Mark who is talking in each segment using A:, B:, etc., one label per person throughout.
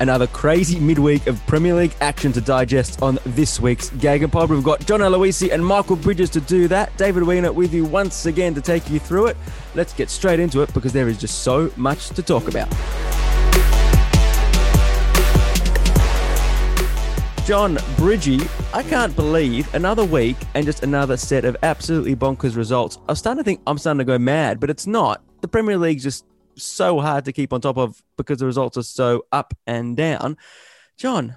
A: Another crazy midweek of Premier League action to digest on this week's Pod. We've got John Aloisi and Michael Bridges to do that. David Weiner with you once again to take you through it. Let's get straight into it because there is just so much to talk about. John Bridgie, I can't believe another week and just another set of absolutely bonkers results. I'm starting to think I'm starting to go mad, but it's not. The Premier League's just so hard to keep on top of because the results are so up and down. John,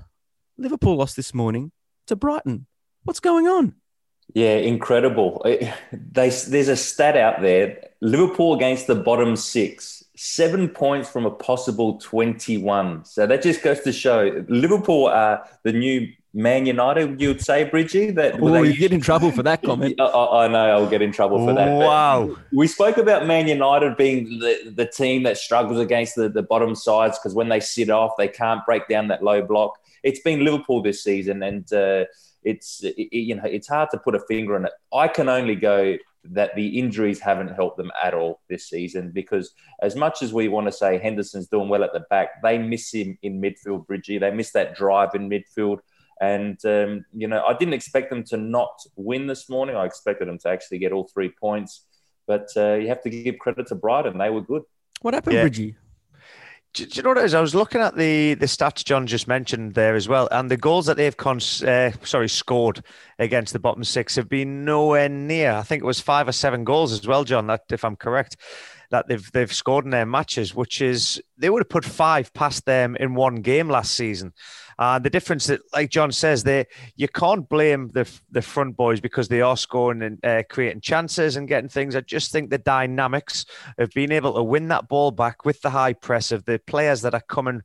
A: Liverpool lost this morning to Brighton. What's going on?
B: Yeah, incredible. It, they, there's a stat out there Liverpool against the bottom six, seven points from a possible 21. So that just goes to show Liverpool are the new Man United, you'd say, Bridgie? That
A: oh, you get in trouble for that comment.
B: I, I, know I'll get in trouble for that.
A: Wow.
B: We spoke about Man United being the, the team that struggles against the, the bottom sides because when they sit off, they can't break down that low block. It's been Liverpool this season, and uh, it's it, you know it's hard to put a finger on it. I can only go that the injuries haven't helped them at all this season because as much as we want to say Henderson's doing well at the back, they miss him in midfield, Bridgie. They miss that drive in midfield. And, um, you know, I didn't expect them to not win this morning. I expected them to actually get all three points. But uh, you have to give credit to Brighton. They were good.
A: What happened, yeah. Bridgie?
C: Do, do, you know what it is? I was looking at the the stats John just mentioned there as well, and the goals that they've cons- uh, sorry scored against the bottom six have been nowhere near. I think it was five or seven goals as well, John. That if I'm correct, that they've they've scored in their matches, which is they would have put five past them in one game last season. Uh, the difference that, like John says, they you can't blame the the front boys because they are scoring and uh, creating chances and getting things. I just think the dynamics of being able to win that ball back with the high press of the players that are coming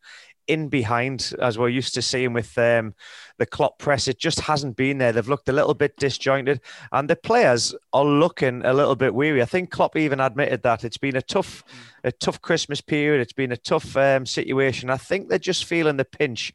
C: in behind, as we're used to seeing with um, the Klopp press. It just hasn't been there. They've looked a little bit disjointed, and the players are looking a little bit weary. I think Klopp even admitted that it's been a tough, a tough Christmas period. It's been a tough um, situation. I think they're just feeling the pinch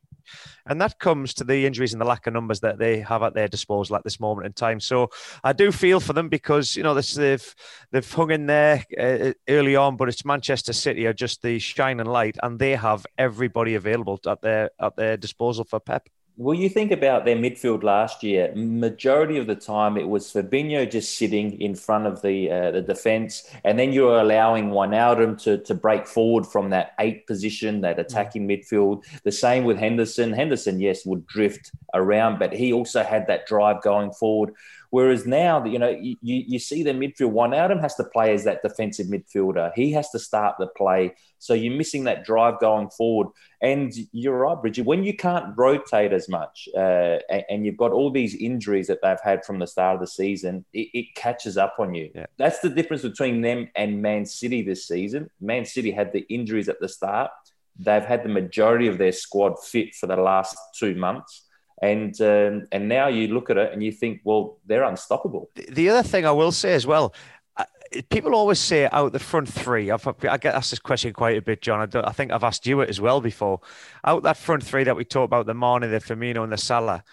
C: and that comes to the injuries and the lack of numbers that they have at their disposal at this moment in time. So I do feel for them because you know this, they've they've hung in there uh, early on, but it's Manchester City are just the shining light, and they have everybody available at their at their disposal for Pep.
B: Well, you think about their midfield last year. Majority of the time, it was Fabinho just sitting in front of the uh, the defense, and then you're allowing Wijnaldum to to break forward from that eight position, that attacking mm. midfield. The same with Henderson. Henderson, yes, would drift around, but he also had that drive going forward. Whereas now, you know, you, you see the midfield. One Wijnaldum has to play as that defensive midfielder. He has to start the play. So you're missing that drive going forward. And you're right, Bridgie. When you can't rotate as much, uh, and, and, you've got all these injuries that they've had from the start of the season, it, it catches up on you. Yeah. That's the difference between them and Man City this season. Man City had the injuries at the start. They've had the majority of their squad fit for the last two months and um, and now you look at it and you think, well, they're unstoppable.
C: The other thing I will say as well, uh, people always say out the front three. I've, I get asked this question quite a bit, John. I, I, think I've asked you it as well before. Out that front three that we talked about, the Mane, the Firmino, and the Salah.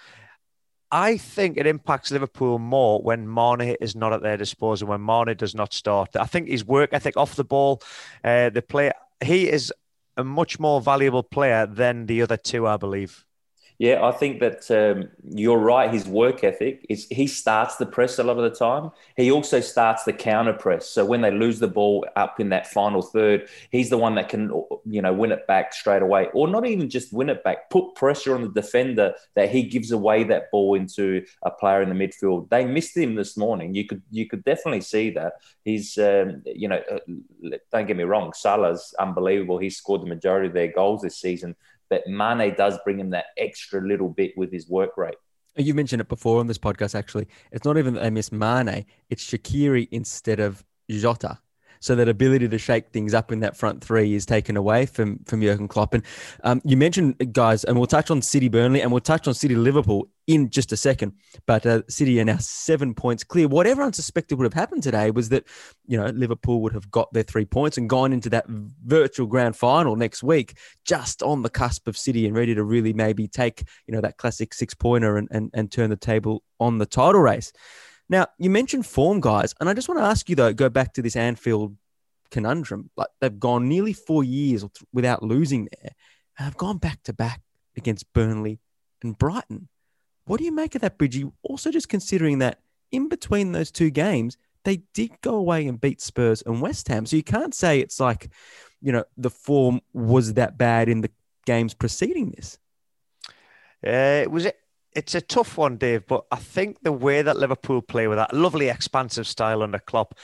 C: I think it impacts Liverpool more when Mane is not at their disposal, when Mane does not start. I think his work ethic off the ball, uh, the play, he is a much more valuable player than the other two, I believe.
B: Yeah, I think that um, you're right. His work ethic is he starts the press a lot of the time. He also starts the counter press. So when they lose the ball up in that final third, he's the one that can you know win it back straight away, or not even just win it back. Put pressure on the defender that he gives away that ball into a player in the midfield. They missed him this morning. You could you could definitely see that. He's um, you know uh, don't get me wrong. Salah's unbelievable. He scored the majority of their goals this season but Mane does bring him that extra little bit with his work rate.
A: You mentioned it before on this podcast, actually. It's not even that they miss Mane, it's Shaqiri instead of Jota. So that ability to shake things up in that front three is taken away from from Jurgen Klopp. And um, you mentioned guys, and we'll touch on City Burnley, and we'll touch on City Liverpool in just a second. But uh, City are now seven points clear. What everyone suspected would have happened today was that you know Liverpool would have got their three points and gone into that virtual grand final next week, just on the cusp of City and ready to really maybe take you know that classic six pointer and, and and turn the table on the title race. Now, you mentioned form, guys, and I just want to ask you, though, go back to this Anfield conundrum. Like they've gone nearly four years without losing there, and they've gone back to back against Burnley and Brighton. What do you make of that, Bridgie? Also, just considering that in between those two games, they did go away and beat Spurs and West Ham. So you can't say it's like, you know, the form was that bad in the games preceding this.
C: Uh, it was it's a tough one, Dave, but I think the way that Liverpool play with that lovely expansive style under Klopp,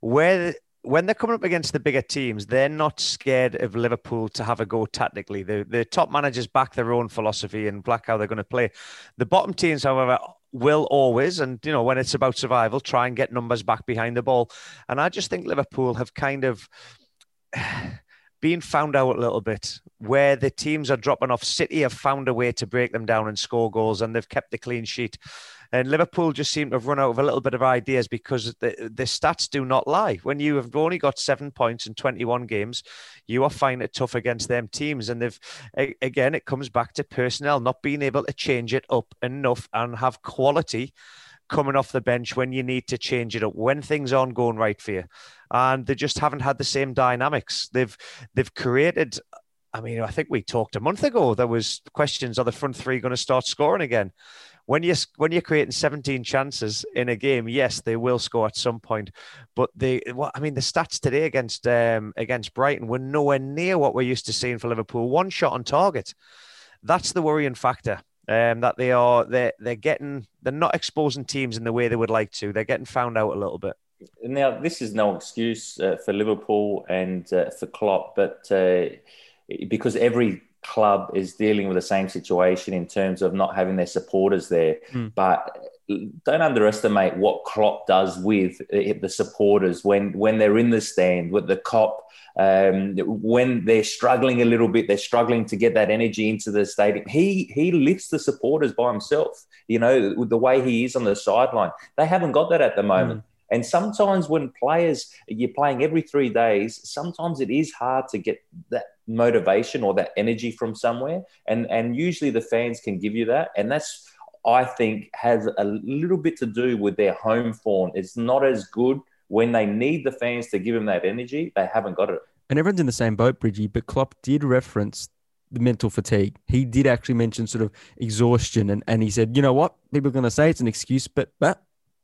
C: where when they're coming up against the bigger teams, they're not scared of Liverpool to have a go tactically. The the top managers back their own philosophy and black how they're going to play. The bottom teams, however, will always, and you know, when it's about survival, try and get numbers back behind the ball. And I just think Liverpool have kind of being found out a little bit where the teams are dropping off. City have found a way to break them down and score goals, and they've kept the clean sheet. And Liverpool just seem to have run out of a little bit of ideas because the, the stats do not lie. When you have only got seven points in 21 games, you are finding it tough against them teams. And they've, again, it comes back to personnel, not being able to change it up enough and have quality coming off the bench when you need to change it up, when things aren't going right for you. And they just haven't had the same dynamics. They've they've created I mean, I think we talked a month ago. There was questions: Are the front three going to start scoring again? When you when you're creating 17 chances in a game, yes, they will score at some point. But the what I mean, the stats today against um, against Brighton were nowhere near what we're used to seeing for Liverpool. One shot on target. That's the worrying factor um, that they are they're they're getting they're not exposing teams in the way they would like to. They're getting found out a little bit.
B: Now, this is no excuse uh, for Liverpool and uh, for Klopp, but uh, because every club is dealing with the same situation in terms of not having their supporters there. Mm. But don't underestimate what Klopp does with uh, the supporters when when they're in the stand with the Kop. um, when they're struggling a little bit, they're struggling to get that energy into the stadium. He he lifts the supporters by himself. You know, with the way he is on the sideline, they haven't got that at the moment. Mm. And sometimes when players you're playing every three days, sometimes it is hard to get that motivation or that energy from somewhere. And and usually the fans can give you that. And that's I think has a little bit to do with their home form. It's not as good when they need the fans to give them that energy, they haven't got it.
A: And everyone's in the same boat, Bridgie, but Klopp did reference the mental fatigue. He did actually mention sort of exhaustion and, and he said, you know what? People are going to say it's an excuse, but, but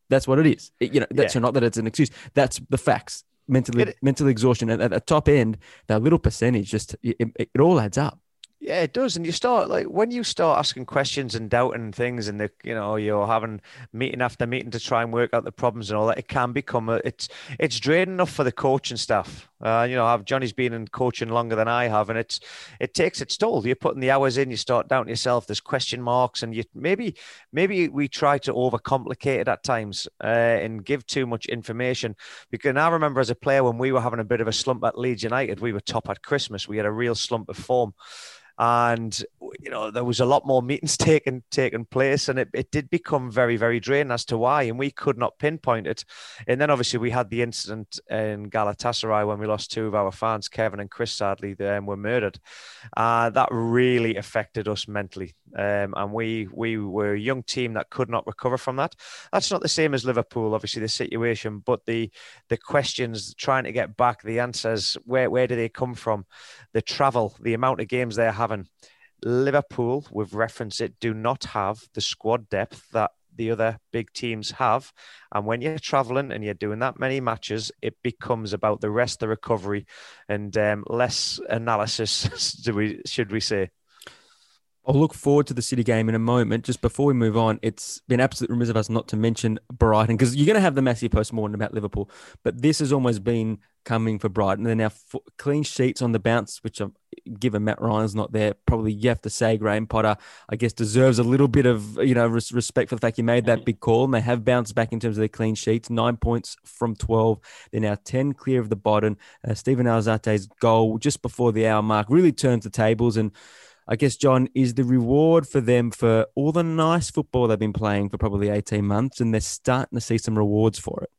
A: that's what it is. It, you know, that's yeah. not that it's an excuse. That's the facts. Mentally, it, mental exhaustion at, at the top end, that little percentage just, it, it, it all adds up.
C: Yeah, it does. And you start like when you start asking questions and doubting things, and the you know you're having meeting after meeting to try and work out the problems and all that. It can become a, it's it's draining enough for the coaching staff. Uh, you know, I've Johnny's been in coaching longer than I have, and it's it takes its toll. You're putting the hours in. You start doubting yourself. There's question marks, and you maybe maybe we try to overcomplicate it at times uh, and give too much information. Because I remember as a player when we were having a bit of a slump at Leeds United, we were top at Christmas. We had a real slump of form and you know there was a lot more meetings taking taking place and it, it did become very very draining as to why and we could not pinpoint it. And then obviously we had the incident in Galatasaray when we lost two of our fans Kevin and Chris sadly they were murdered. Uh, that really affected us mentally. Um, and we we were a young team that could not recover from that. That's not the same as Liverpool obviously the situation but the the questions trying to get back the answers where where do they come from? The travel the amount of games they're having having. Liverpool, with reference it, do not have the squad depth that the other big teams have. And when you're traveling and you're doing that many matches, it becomes about the rest, the recovery, and um, less analysis. do we should we say?
A: I'll look forward to the City game in a moment. Just before we move on, it's been absolutely remiss of us not to mention Brighton because you're going to have the massive post-mortem about Liverpool, but this has almost been coming for Brighton. They're now f- clean sheets on the bounce, which are given Matt Ryan's not there, probably you have to say Graham Potter, I guess, deserves a little bit of you know res- respect for the fact he made that big call. And they have bounced back in terms of their clean sheets, nine points from twelve. They're now ten clear of the bottom. Uh, Steven Alzate's goal just before the hour mark really turns the tables and. I guess, John, is the reward for them for all the nice football they've been playing for probably 18 months, and they're starting to see some rewards for it.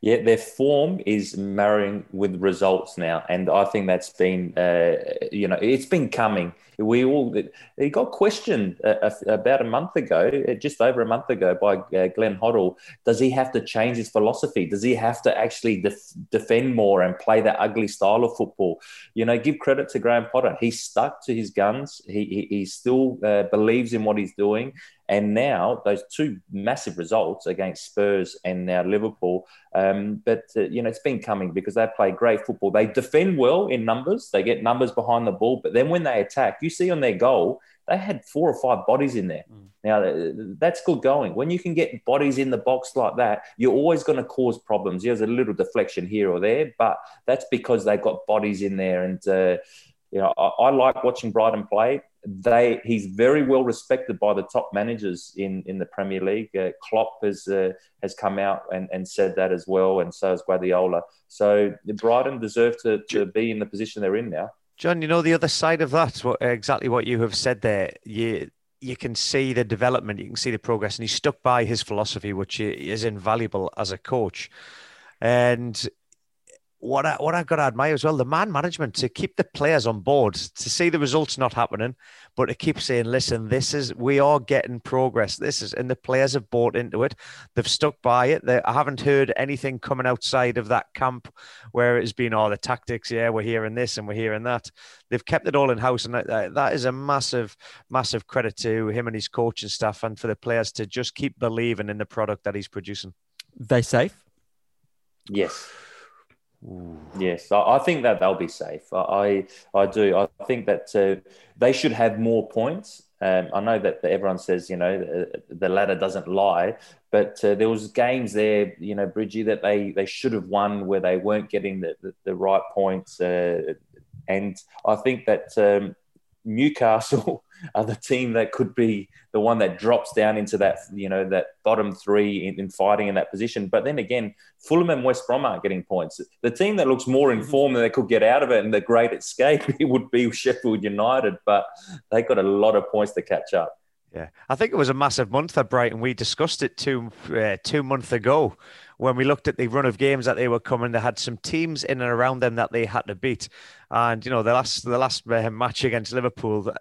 B: Yeah, their form is marrying with results now, and I think that's been, uh, you know, it's been coming. We all he got questioned uh, about a month ago, uh, just over a month ago, by uh, Glenn Hoddle. Does he have to change his philosophy? Does he have to actually def- defend more and play that ugly style of football? You know, give credit to Graham Potter. He stuck to his guns. He he, he still uh, believes in what he's doing, and now those two massive results against Spurs and now Liverpool. Um, but uh, you know it's been coming because they play great football. They defend well in numbers. They get numbers behind the ball, but then when they attack, you see on their goal they had four or five bodies in there. Mm. Now that's good going. When you can get bodies in the box like that, you're always going to cause problems. There's a little deflection here or there, but that's because they've got bodies in there. And uh, you know, I, I like watching Brighton play they he's very well respected by the top managers in, in the Premier League. Uh, Klopp has uh, has come out and, and said that as well, and so has Guardiola. So Brighton deserve to, to be in the position they're in now.
C: John, you know the other side of that, what, exactly what you have said there. You you can see the development, you can see the progress, and he stuck by his philosophy, which is invaluable as a coach. And what I what I've got to admire as well, the man management to keep the players on board, to see the results not happening, but to keep saying, listen, this is we are getting progress. This is and the players have bought into it. They've stuck by it. They, I haven't heard anything coming outside of that camp where it's been all oh, the tactics. Yeah, we're hearing this and we're hearing that. They've kept it all in house, and that, that is a massive, massive credit to him and his coaching staff, and for the players to just keep believing in the product that he's producing.
A: They safe?
B: Yes. Ooh. Yes, I, think that they'll be safe. I I do. I think that uh, they should have more points. Um, I know that everyone says you know the, the ladder doesn't lie, but uh, there was games there, you know, Bridgie, that they they should have won where they weren't getting the the, the right points, uh, and I think that um, Newcastle are the team that could be the one that drops down into that, you know, that bottom three in, in, fighting in that position. But then again, Fulham and West Brom aren't getting points. The team that looks more informed that they could get out of it and the great escape it would be Sheffield United, but they got a lot of points to catch up.
C: Yeah, I think it was a massive month for Brighton. We discussed it two uh, two months ago when we looked at the run of games that they were coming. They had some teams in and around them that they had to beat, and you know the last the last uh, match against Liverpool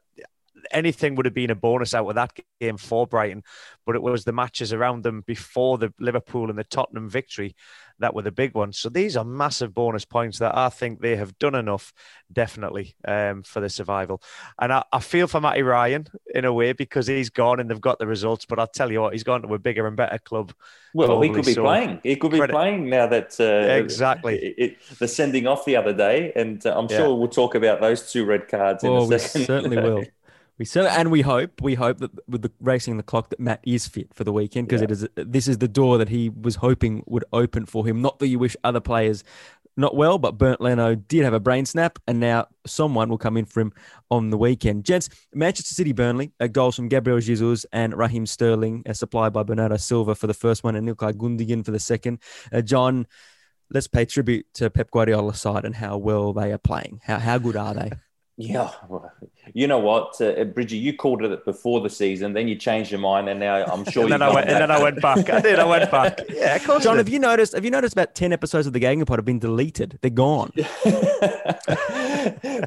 C: anything would have been a bonus out of that game for Brighton, but it was the matches around them before the Liverpool and the Tottenham victory that were the big ones. So these are massive bonus points that I think they have done enough, definitely, um, for the survival. And I, I, feel for Matty Ryan in a way because he's gone and they've got the results. But I'll tell you what, he's gone to a bigger and better club.
B: Well, he could be so playing. He could be credit. playing now that uh,
C: exactly
B: it, it, the sending off the other day, and uh, I'm sure yeah. we'll talk about those two red cards in a second.
A: We certainly will. We certainly, and we hope, we hope that with the racing the clock, that Matt is fit for the weekend because yeah. it is. This is the door that he was hoping would open for him. Not that you wish other players not well, but Bernd Leno did have a brain snap, and now someone will come in for him on the weekend. Gents, Manchester City Burnley, a goals from Gabriel Jesus and Raheem Sterling, supplied by Bernardo Silva for the first one, and Ilkay Gundogan for the second. Uh, John, let's pay tribute to Pep Guardiola's side and how well they are playing. How how good are they?
B: Yeah, you know what, uh, Bridgie, you called it before the season, then you changed your mind, and now I'm sure.
C: and, then I went, and then I went back. I did. I went back. Yeah, of course.
A: John, have you noticed? Have you noticed about ten episodes of the Gang Pod have been deleted? They're gone.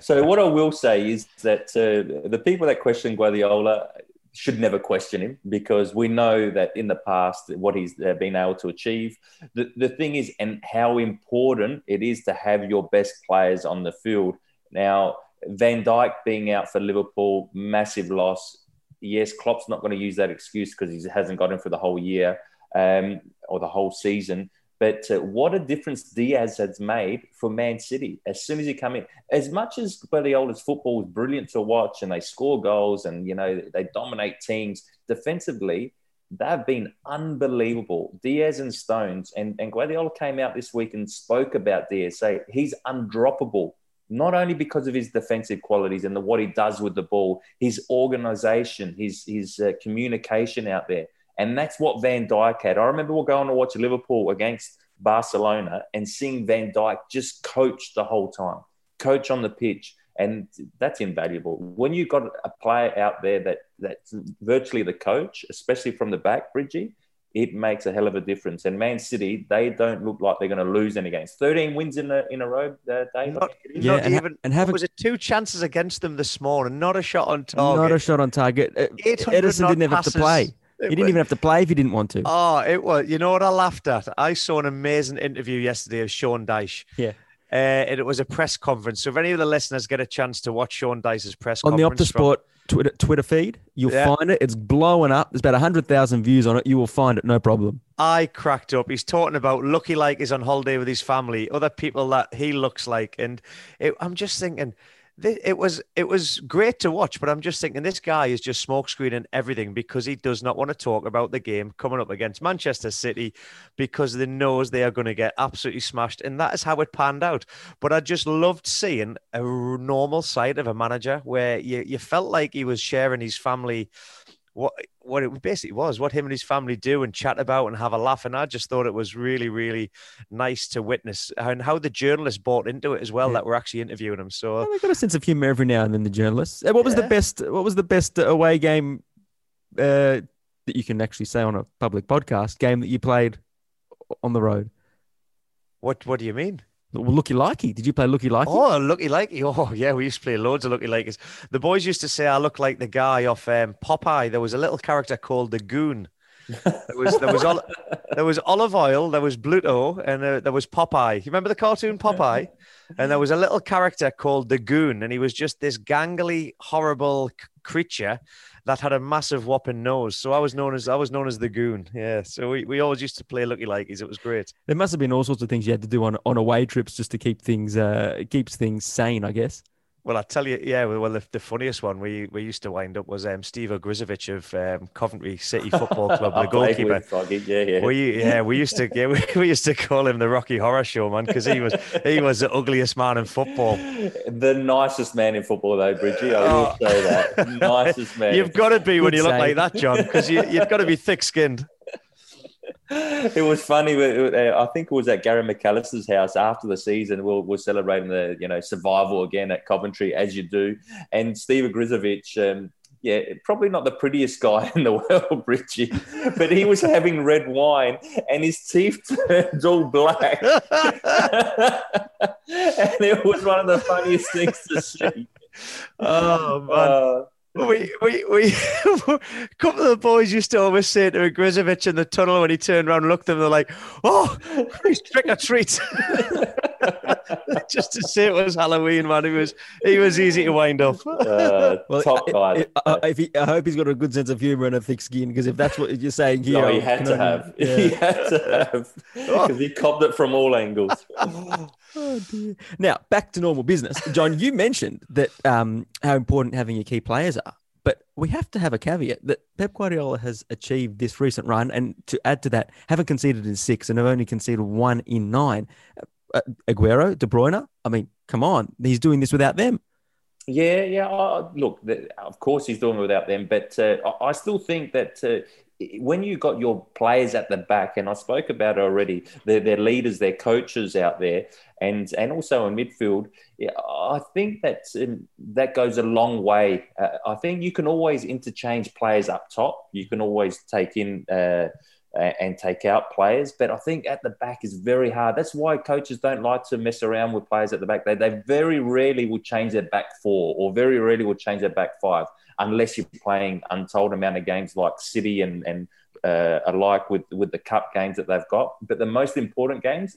B: so what I will say is that uh, the people that question Guardiola should never question him because we know that in the past what he's been able to achieve. The the thing is, and how important it is to have your best players on the field now Van Dijk being out for Liverpool, massive loss. Yes, Klopp's not going to use that excuse because he hasn't got him for the whole year um, or the whole season. But uh, what a difference Dias has made for Man City as soon as he come in. As much as Guardiola's football is brilliant to watch and they score goals and you know they dominate teams defensively, they've been unbelievable. Dias and Stones and, and Guardiola came out this week and spoke about Dias. Say he's undroppable not only because of his defensive qualities and the, what he does with the ball, his organisation, his his uh, communication out there, and that's what Van Dijk had. I remember we're going to watch Liverpool against Barcelona and seeing Van Dijk just coach the whole time, coach on the pitch, and that's invaluable. When you've got a player out there that that's virtually the coach, especially from the back, Bridgie, it makes a hell of a difference. And Man City, they don't look like they're going to lose any games. Thirteen wins in a in a row, uh, Dave.
C: Not,
A: Yeah,
C: not
A: and ha- and haven't-
C: was it two chances against them this morning? Not a shot on target.
A: Not a shot on target. Uh,
C: 800 Ederson
A: didn't have to play.
C: It
A: He didn't
C: was-
A: even have to play if he didn't want to.
C: Oh, it was. You know what I laughed at? I saw an amazing interview yesterday of Sean Dyche.
A: Yeah.
C: Uh, and it was a press conference. So if any of the listeners get a chance to watch Sean Dyche's press
A: on the
C: conference from-
A: Optus Sport Twitter, Twitter feed, you'll
C: Yeah.
A: find it. It's blowing up. There's about 100,000 views on it. You will find it, no problem.
C: I cracked up. He's talking about Lucky like is on holiday with his family, other people that he looks like, and it, I'm just thinking, thi- it was it was great to watch. But I'm just thinking, this guy is just smokescreening everything because he does not want to talk about the game coming up against Manchester City because they knows they are going to get absolutely smashed, and that is how it panned out. But I just loved seeing a normal side of a manager where you you felt like he was sharing his family what what it basically was, what him and his family do and chat about and have a laugh. And I just thought it was really, really nice to witness and how the journalists bought into it as well
A: Yeah.
C: that were actually interviewing him. So
A: Well, they've got a sense of humor every now and then. The journalists. Uh, What was the best? What was the best away game uh, that you can actually say on a public podcast? Game that you played on the road.
C: what what do you mean?
A: Looky likey. Did you play looky likey?
C: Oh, looky likey. Oh, yeah, we used to play loads of looky likeys. The boys used to say I look like the guy off um, Popeye. There was a little character called the Goon. There was there was ol- there was olive oil, there was Bluto, and uh, there was Popeye. You remember the cartoon Popeye? And there was a little character called the Goon, and he was just this gangly, horrible c- creature that had a massive whopping nose. So I was known as I was known as the Goon. Yeah. So we, we always used to play looky likeys. It was great.
A: There must have been all sorts of things you had to do on on away trips just to keep things uh keeps things sane, I guess.
C: Well, I tell you, yeah. Well, the, the funniest one we we used to wind up was um, Steve Ogrizovic of um, Coventry City Football Club, the goalkeeper.
B: Foggy, Yeah, yeah.
C: We yeah we used to yeah we, we used to call him the Rocky Horror Show man because he was he was the ugliest man in football.
B: the nicest man in football, though, Bridgie. I will say that. Nicest man.
C: You've got to be when you look like that, John, because you, you've got to be thick skinned.
B: It was funny. uh, I think it was at Gary McAllister's house after the season. We're, we're celebrating the you know survival again at Coventry as you do. And Steve Grizovic, um, yeah, probably not the prettiest guy in the world, Bridgie, but he was having red wine and his teeth turned all black. and it was one of the funniest things to see.
C: Oh man.
B: Uh,
C: We, we, we, a couple of the boys used to always say to Grizovic in the tunnel when he turned around and looked at them, they're like, oh, he's trick or treat. Just to say it was Halloween, man. He was, he was easy to wind up.
B: uh, top
A: I-
B: guy.
A: I, I- if he, I hope he's got a good sense of humor and a thick skin because if that's what you're saying here,
B: No, he had to
A: only-
B: have.
A: yeah.
B: He had to have because he copped it from all angles.
A: Oh, dear. Now back to normal business. John, you mentioned that um, how important having your key players are, but we have to have a caveat that Pep Guardiola has achieved this recent run, and to add to that, haven't conceded in six and have only conceded one in nine. Uh, Aguero, De Bruyne. I mean, come on, he's doing this without them.
B: Yeah, yeah. Uh, look, the, of course he's doing it without them, but uh, I, still think that uh, when you got your players at the back, and I spoke about it already, they're, they're leaders, they're coaches out there, and and also in midfield. I think that um, that goes a long way. Uh, I think you can always interchange players up top. You can always take in. Uh, and take out players. But I think at the back is very hard. That's why coaches don't like to mess around with players at the back. They, they very rarely will change their back four or very rarely will change their back five unless you're playing untold amount of games like City and, and uh, alike with, with the cup games that they've got. But the most important games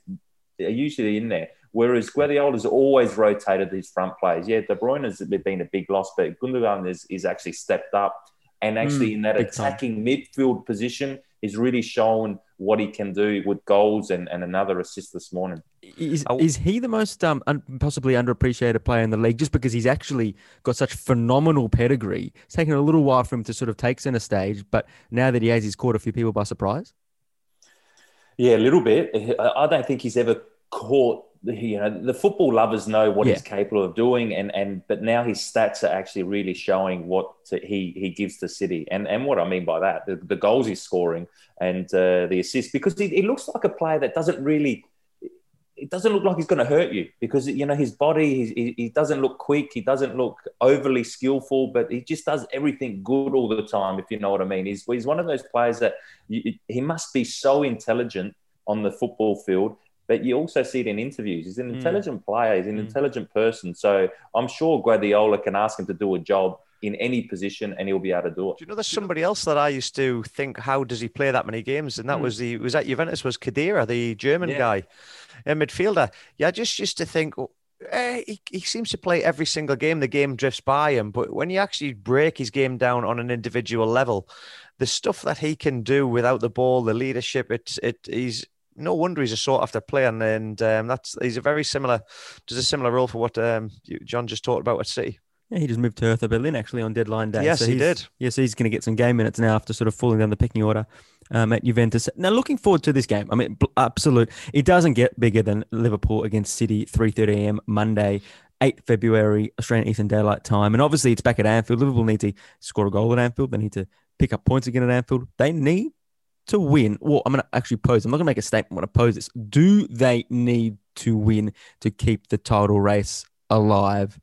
B: are usually in there. Whereas Guardiola's always rotated his front players. Yeah, De Bruyne has been a big loss, but Gundogan is, is actually stepped up. And actually,
A: Mm,
B: in that
A: big time.
B: attacking midfield position, he's really shown what he can do with goals and, and another assist this morning.
A: Is,
C: Oh.
A: is he the most um, un- possibly underappreciated player in the league just because he's actually got such phenomenal pedigree? It's taken a little while for him to sort of take center stage, but now that he has, he's caught a few people by surprise.
B: Yeah, a little bit. I I don't think he's ever caught you know the football lovers know what
A: Yeah.
B: he's capable of doing, and and but now his stats are actually really showing what he he gives to City, and and what I mean by that, the, the goals he's scoring and uh, the assists, because he, he looks like a player that doesn't really. It doesn't look like he's going to hurt you because you know his body. He, he, he doesn't look quick. He doesn't look overly skillful, but he just does everything good all the time. If you know what I mean, he's he's one of those players that you, he must be so intelligent on the football field but you also see it in interviews. He's an
A: Mm.
B: intelligent player. He's an
A: Mm.
B: intelligent person. So I'm sure Guardiola can ask him to do a job in any position, and he'll be able to do it.
C: Do you know there's somebody else that I used to think, how does he play that many games? And that
B: Hmm.
C: was the was at Juventus was Khedira, the German
B: Yeah.
C: guy, a midfielder. Yeah, I just used to think. oh, eh, he, he seems to play every single game. The game drifts by him, but when you actually break his game down on an individual level, the stuff that he can do without the ball, the leadership, it's it. He's no wonder he's a sought after player, and, and um, that's he's a very similar, does a similar role for what um, John just talked about at City.
A: Yeah, he just moved to Hertha Berlin actually on deadline day.
C: Yes, he did.
A: Yes, he's going to get some game minutes now after sort of falling down the picking order um, at Juventus. Now, looking forward to this game. I mean, absolute. It doesn't get bigger than Liverpool against City, 3:30 a.m. Monday. 8 February, Australian Eastern Daylight Time. And obviously, it's back at Anfield. Liverpool need to score a goal at Anfield. They need to pick up points again at Anfield. They need to win. Well, I'm going to actually pose. I'm not going to make a statement. I'm going to pose this. Do they need to win to keep the title race alive?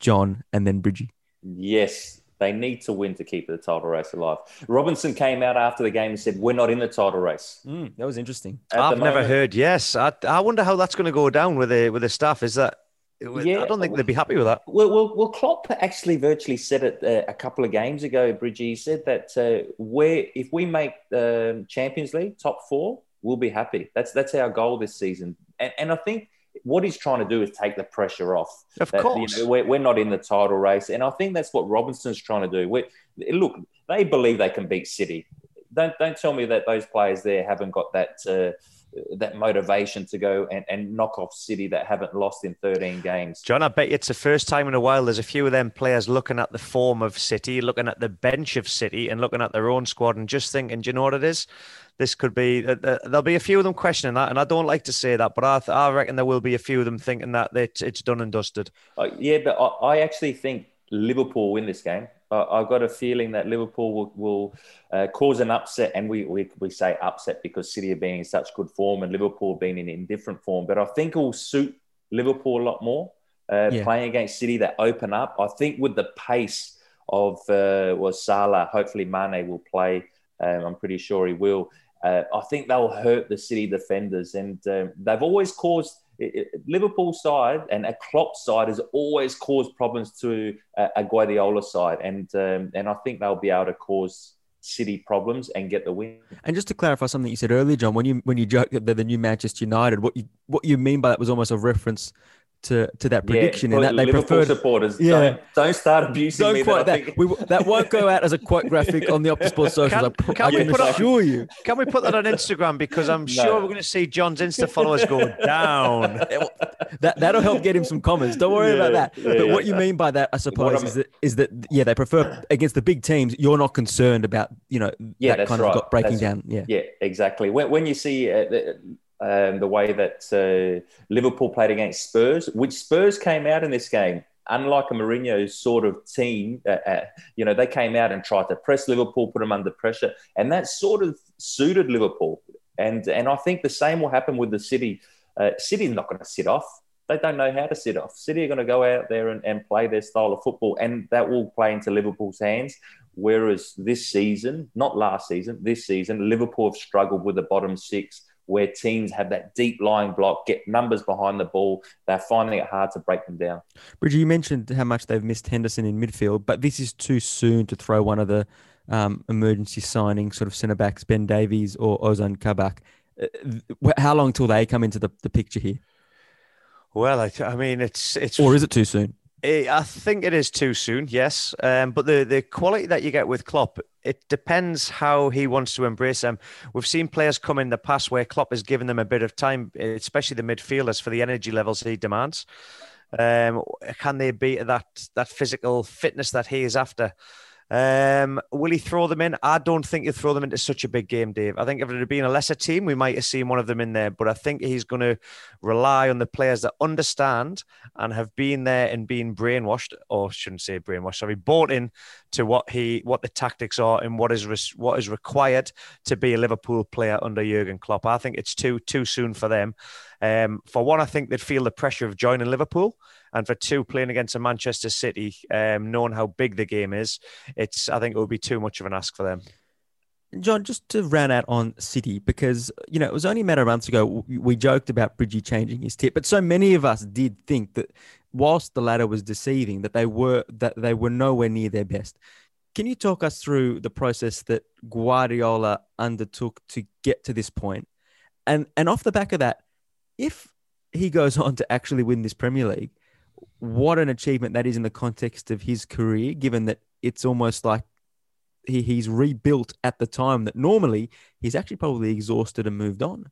A: John and then Bridgie.
B: Yes, they need to win to keep the title race alive. Robinson came out after the game and said, "We're not in the title race."
A: Mm, that was interesting.
B: At
C: I've never
B: moment-
C: heard. Yes, I, I wonder how that's going to go down with the with the staff. Is that?
B: Yeah.
C: I don't think they'd be happy with that.
B: Well, well, well Klopp actually virtually said it uh, a couple of games ago, Bridgie. He said that uh, where if we make um, Champions League top four, we'll be happy. That's that's our goal this season. And, and I think what he's trying to do is take the pressure off.
C: Of
B: that, you
C: course.
B: know, we're, we're not in the title race, and I think that's what Robinson's trying to do. we look, they believe they can beat City. Don't don't tell me that those players there haven't got that. Uh, that motivation to go and, and knock off City that haven't lost in 13 games.
C: John, I bet you it's the first time in a while there's a few of them players looking at the form of City, looking at the bench of City, and looking at their own squad and just thinking, do you know what it is? This could be, uh, uh, there'll be a few of them questioning that. And I don't like to say that, but I, th- I reckon there will be a few of them thinking that it's, it's done and dusted.
B: Uh, yeah, but I, I actually think Liverpool win this game. Uh, I've got a feeling that Liverpool will, will uh, cause an upset, and we, we, we say upset because City are being in such good form and Liverpool being in indifferent form. But I think it will suit Liverpool a lot more uh,
A: Yeah.
B: playing against City that open up. I think with the pace of uh, well Salah, hopefully Mane will play. Um, I'm pretty sure he will. Uh, I think they'll hurt the City defenders, and um, they've always caused Liverpool side and a Klopp side has always caused problems to a, a Guardiola side, and um, and I think they'll be able to cause City problems and get the win.
A: And just to clarify something you said earlier, John, when you when you joked that they're the new Manchester United, what you what you mean by that was almost a reference to to that prediction,
B: yeah,
A: and that they
B: Liverpool
A: preferred.
B: supporters.
A: Yeah.
B: don't, don't start abusing
A: Don't
B: me.
A: quote
B: that.
A: That.
B: think-
A: We, that won't go out as a quote graphic on the Optus Sports socials.
C: Can-
A: I, pr-
C: can
A: I
C: we put up-
A: assure you.
C: Can we put that on Instagram? Because I'm sure we're going to see John's Insta followers go down.
A: That that'll help get him some comments. Don't worry about that.
B: yeah,
A: but
B: yeah.
A: what you mean by that, I suppose,
B: I'm-
A: is that is that yeah, they prefer against the big teams. You're not concerned about you know
B: Yeah,
A: that kind
B: right.
A: of got breaking
B: That's-
A: down. Yeah.
B: Yeah, exactly. When, when you see uh, the, um, the way that uh, Liverpool played against Spurs, which Spurs came out in this game, unlike a Mourinho sort of team, uh, uh, you know, they came out and tried to press Liverpool, put them under pressure, and that sort of suited Liverpool. And and I think the same will happen with the City. Uh, City's not going to sit off. They don't know how to sit off. City are going to go out there and, and play their style of football, and that will play into Liverpool's hands. Whereas this season, not last season, this season, Liverpool have struggled with the bottom six, where teams have that deep lying block, get numbers behind the ball. They're finding it hard to break them down.
A: Bridgie, you mentioned how much they've missed Henderson in midfield, but this is too soon to throw one of the um, emergency signing sort of centre backs, Ben Davies or Ozan Kabak. Uh, How long till they come into the, the picture here,
C: Well, I, I mean, it's it's
A: or is it too soon?
C: Eh, I think it is too soon, yes. Um, but the, the quality that you get with Klopp, it depends how he wants to embrace them. We've seen players come in the past where Klopp has given them a bit of time, especially the midfielders, for the energy levels he demands. Um, can they beat that that physical fitness that he is after? Um, will he throw them in? I don't think he'll throw them into such a big game, Dave. I think if it had been a lesser team, we might have seen one of them in there. But I think he's going to rely on the players that understand and have been there and been brainwashed, or shouldn't say brainwashed, sorry, bought in to what he what the tactics are and what is what is required to be a Liverpool player under Jurgen Klopp. I think it's too too soon for them. Um, for one, I think they'd feel the pressure of joining Liverpool, and for two, playing against a Manchester City, um, knowing how big the game is, it's I think it would be too much of an ask for them.
A: John, just to round out on City, because you know it was only a matter of months ago we joked about Bridgie changing his tip, but so many of us did think that whilst the latter was deceiving, that they were that they were nowhere near their best. Can you talk us through the process that Guardiola undertook to get to this point, and and off the back of that, if he goes on to actually win this Premier League, what an achievement that is in the context of his career, given that it's almost like he, he's rebuilt at the time that normally he's actually probably exhausted and moved on.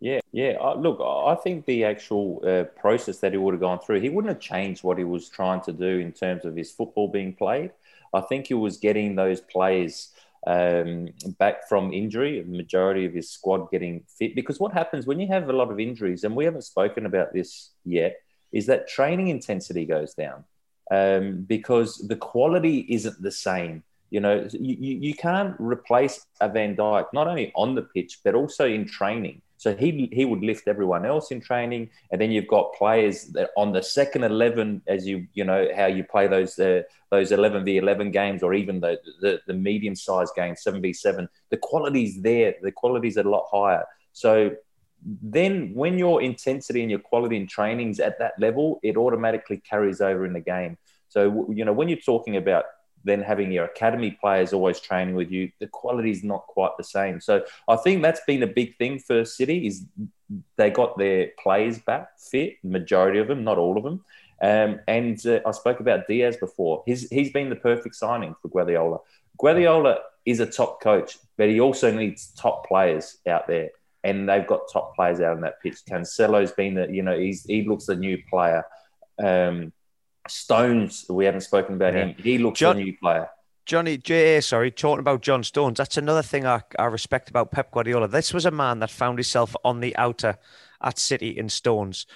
B: Yeah, yeah. Uh, look, I think the actual uh, process that he would have gone through, he wouldn't have changed what he was trying to do in terms of his football being played. I think he was getting those players um, back from injury, majority of his squad getting fit. Because what happens when you have a lot of injuries, and we haven't spoken about this yet, is that training intensity goes down um, because the quality isn't the same. You know, you, you can't replace a Van Dijk not only on the pitch but also in training. So he he would lift everyone else in training, and then you've got players that on the second eleven, as you you know how you play those uh, those eleven v eleven games, or even the the, the medium sized games, seven v seven. The quality's there. The quality's a lot higher. So then when your intensity and your quality in training's at that level, it automatically carries over in the game. So you know when you're talking about then having your academy players always training with you, the quality is not quite the same. So I think that's been a big thing for City is they got their players back fit, majority of them, not all of them. Um, and uh, I spoke about Dias before. He's he's been the perfect signing for Guardiola. Guardiola is a top coach, but he also needs top players out there, and they've got top players out on that pitch. Cancelo's been the you know he's he looks a new player. Um, Stones, we haven't spoken about yeah. him. He looks John, a new player.
C: Johnny J. Sorry, talking about John Stones. That's another thing I, I respect about Pep Guardiola. This was a man that found himself on the outer at City in Stones.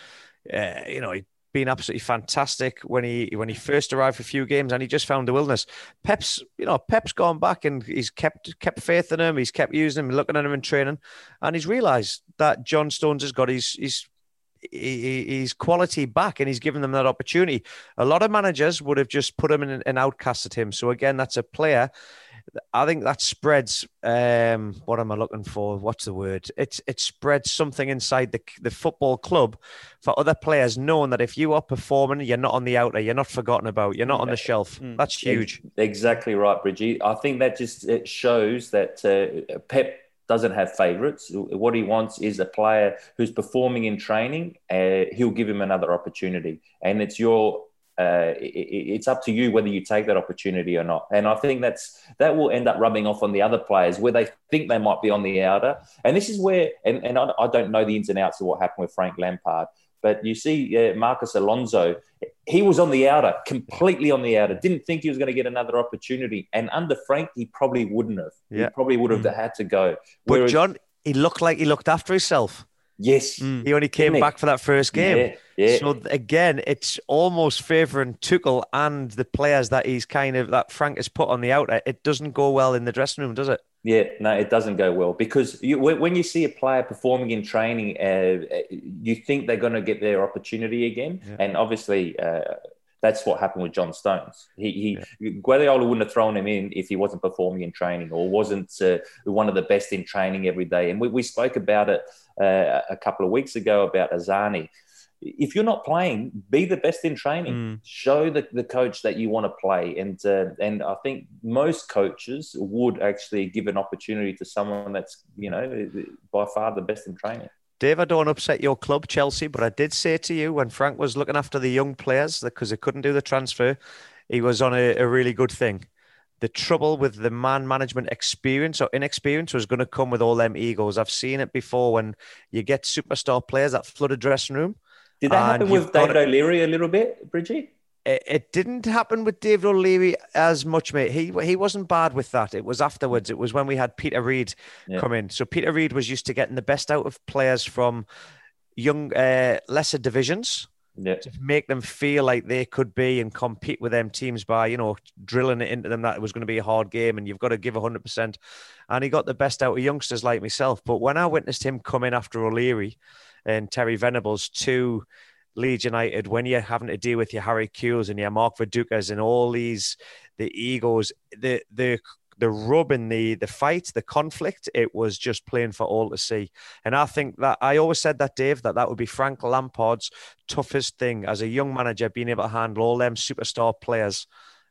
C: Uh, you know, he'd been absolutely fantastic when he when he first arrived for a few games, and he just found the wilderness. Pep's, you know, Pep's gone back and he's kept kept faith in him. He's kept using him, looking at him in training, and he's realised that John Stones has got his his his quality back and he's given them that opportunity. A lot of managers would have just put him in and outcasted him. So again, that's a player. I think that spreads. Um, what am I looking for? What's the word? It it spreads something inside the the football club for other players, knowing that if you are performing, you're not on the outer, you're not forgotten about, you're not on the shelf. Mm. That's huge.
B: Exactly right, Bridgie. I think that just it shows that uh, Pep doesn't have favourites. What he wants is a player who's performing in training. Uh, he'll give him another opportunity, and it's your uh, it, it's up to you whether you take that opportunity or not. And I think that's that will end up rubbing off on the other players where they think they might be on the outer. And this is where, and, and I, I don't know the ins and outs of what happened with Frank Lampard, but you see uh, Marcos Alonso he was on the outer, completely on the outer. Didn't think he was going to get another opportunity. And under Frank, he probably wouldn't have. Yeah. He probably would have mm. had to go.
C: Whereas, but John, he looked like he looked after himself.
B: Yes.
C: Mm. He only came back for that first game. Yeah. Yeah. So again, it's almost favouring Tuchel and the players that he's kind of that Frank has put on the outer. It doesn't go well in the dressing room, does it?
B: Yeah, no, it doesn't go well because you, when you see a player performing in training, uh, you think they're going to get their opportunity again, yeah. and obviously. Uh, that's what happened with John Stones. He, he yeah. Guardiola wouldn't have thrown him in if he wasn't performing in training or wasn't uh, one of the best in training every day. And we, we spoke about it uh, a couple of weeks ago about Azani if you're not playing, be the best in training. Mm. Show the, the coach that you want to play. And uh, and I think most coaches would actually give an opportunity to someone that's, you know, by far the best in training.
C: Dave, I don't upset your club, Chelsea, but I did say to you when Frank was looking after the young players because he couldn't do the transfer, he was on a, a really good thing the trouble with the man management experience or inexperience was going to come with all them egos. I've seen it before when you get superstar players that flood a dressing room
B: did that happen with David O'Leary a little bit, Bridgie?
C: It, it, didn't happen with David O'Leary as much, mate. He he wasn't bad with that. It was afterwards. It was when we had Peter Reid yeah. come in. So Peter Reid was used to getting the best out of players from young uh, lesser divisions.
B: Yeah.
C: To make them feel like they could be and compete with them teams by, you know, drilling it into them that it was going to be a hard game and you've got to give 100%. And he got the best out of youngsters like myself. But when I witnessed him come in after O'Leary and Terry Venables, two Leeds United, when you're having to deal with your Harry Kewells and your Mark Vidukas and all these the egos, the the the rub in the the fight, the conflict, it was just plain for all to see. And I think that I always said that, Dave, that that would be Frank Lampard's toughest thing as a young manager, being able to handle all them superstar players.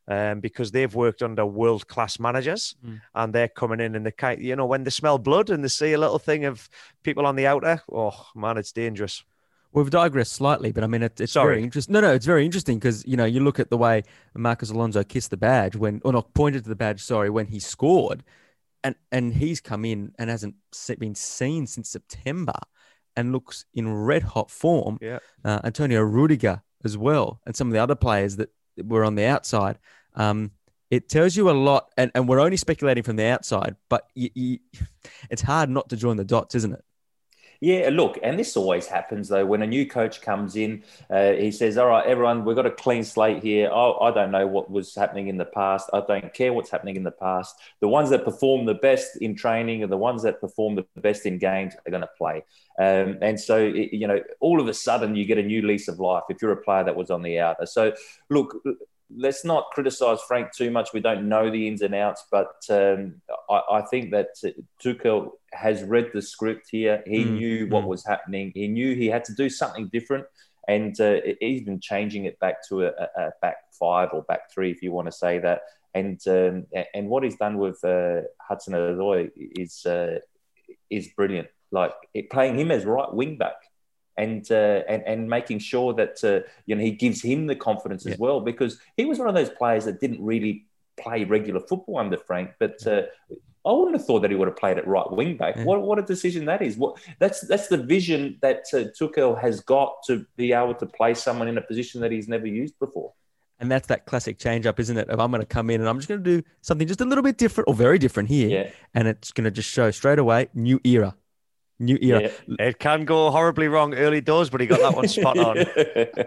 C: Um, because they've worked under world class managers mm. and they're coming in and they kind you know when they smell blood and they see a little thing of people on the outer oh man it's dangerous
A: We've digressed slightly, but I mean, it, it's Sorry. very interesting. No, no, it's very interesting because you know you look at the way Marcos Alonso kissed the badge when, or not pointed to the badge. Sorry, when he scored, and and he's come in and hasn't been seen since September, and looks in red hot form.
C: Yeah,
A: uh, Antonio Rudiger as well, and some of the other players that were on the outside. Um, it tells you a lot, and, and we're only speculating from the outside, but you, you, it's hard not to join the dots, isn't it?
B: Yeah, look, and this always happens though. When a new coach comes in, uh, he says, "All right, everyone, we've got a clean slate here. I don't know what was happening in the past. I don't care what's happening in the past. The ones that perform the best in training and the ones that perform the best in games are going to play." Um, and so, you know, all of a sudden, you get a new lease of life if you're a player that was on the outer. So, look, let's not criticize Frank too much. We don't know the ins and outs, but um, I, I, think that Tuchel has read the script here. He mm. knew what mm. was happening. He knew he had to do something different, and uh, even changing it back to a, a, back five or back three, if you want to say that. And um, and what he's done with uh, Hudson Odoi is uh, is brilliant. Like it, playing him as right wing back and uh, and and making sure that uh, you know he gives him the confidence yeah. as well because he was one of those players that didn't really play regular football under Frank, but. Uh, I wouldn't have thought that he would have played at right wing back. Yeah. What, what a decision that is! What that's that's the vision that uh, Tuchel has got to be able to play someone in a position that he's never used before.
A: And that's that classic change up, isn't it? If I'm going to come in and I'm just going to do something just a little bit different or very different here,
B: yeah.
A: and it's going to just show straight away new era, New era.
C: Yeah. It can go horribly wrong early doors, but he got that one spot on.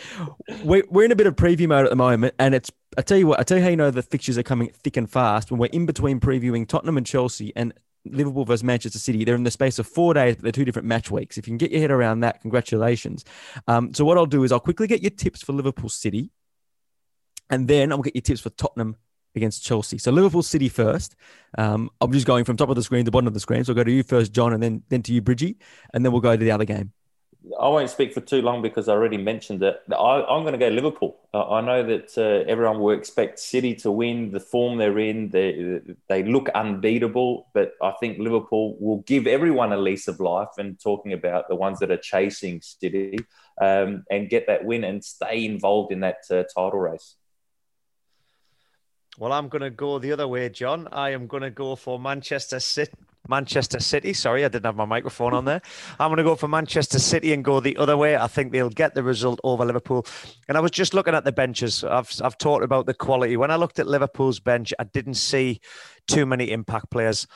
A: we, we're in a bit of preview mode at the moment, and it's I tell you what, I tell you how you know the fixtures are coming thick and fast when we're in between previewing Tottenham and Chelsea and Liverpool versus Manchester City. They're in the space of four days, but they're two different match weeks. If you can get your head around that, congratulations. Um, so what I'll do is I'll quickly get your tips for Liverpool City, and then I'll get your tips for Tottenham against Chelsea. So Liverpool City first. Um, I'm just going from top of the screen to bottom of the screen. So I'll go to you first, John, and then then to you, Bridgie, and then we'll go to the other game.
B: I won't speak for too long because I already mentioned it. I, am going to go Liverpool. I know that uh, everyone will expect City to win. The form they're in, they they look unbeatable. But I think Liverpool will give everyone a lease of life. And talking about the ones that are chasing City um, and get that win and stay involved in that uh, title race.
C: Well, I'm going to go the other way, John. I am going to go for Manchester City. Manchester City. Sorry, I didn't have my microphone on there. I'm going to go for Manchester City and go the other way. I think they'll get the result over Liverpool. And I was just looking at the benches. I've I've talked about the quality. When I looked at Liverpool's bench, I didn't see too many impact players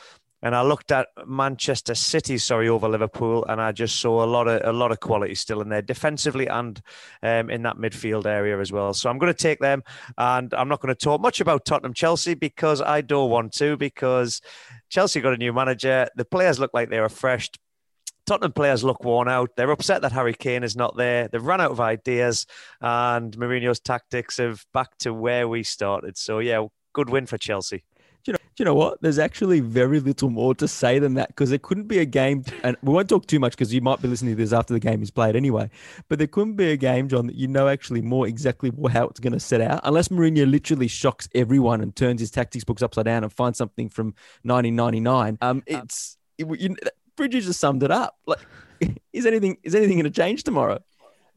C: and I looked at Manchester City, sorry, over Liverpool, and I just saw a lot of a lot of quality still in there, defensively and um, in that midfield area as well. So I'm going to take them, and I'm not going to talk much about Tottenham Chelsea because I don't want to, because Chelsea got a new manager. The players look like they're refreshed. Tottenham players look worn out. They're upset that Harry Kane is not there. They've run out of ideas, and Mourinho's tactics have back to where we started. So yeah, good win for Chelsea
A: you know, you know what? There's actually very little more to say than that because there couldn't be a game, and we won't talk too much because you might be listening to this after the game is played anyway. But there couldn't be a game, John, that you know actually more exactly how it's going to set out, unless Mourinho literally shocks everyone and turns his tactics books upside down and finds something from 1999. Um, it's it, you, Bridges just summed it up. Like, is anything is anything going to change tomorrow?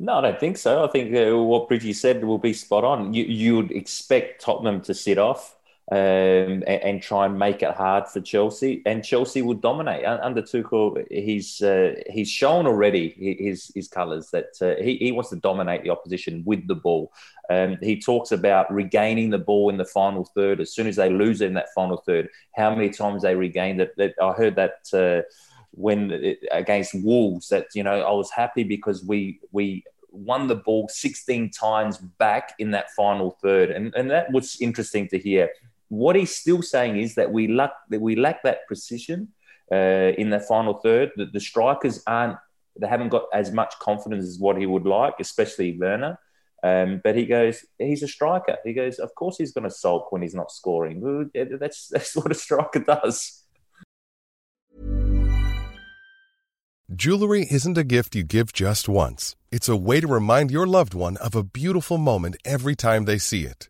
B: No, I don't think so. I think uh, what Bridgie said will be spot on. You you would expect Tottenham to sit off um, and, and, try and make it hard for Chelsea. And Chelsea will dominate under Tuchel. He's uh, he's shown already his his colours that uh, he he wants to dominate the opposition with the ball. Um, he talks about regaining the ball in the final third as soon as they lose in that final third. How many times they regained it? I heard that uh, when it, against Wolves that you know I was happy because we we won the ball 16 times back in that final third, and and that was interesting to hear. What he's still saying is that we lack that we lack that precision uh, in the final third. That the strikers aren't they haven't got as much confidence as what he would like, especially Werner. Um, but he goes, he's a striker. He goes, of course he's going to sulk when he's not scoring. That's that's what a striker does.
D: Jewelry isn't a gift you give just once. It's a way to remind your loved one of a beautiful moment every time they see it.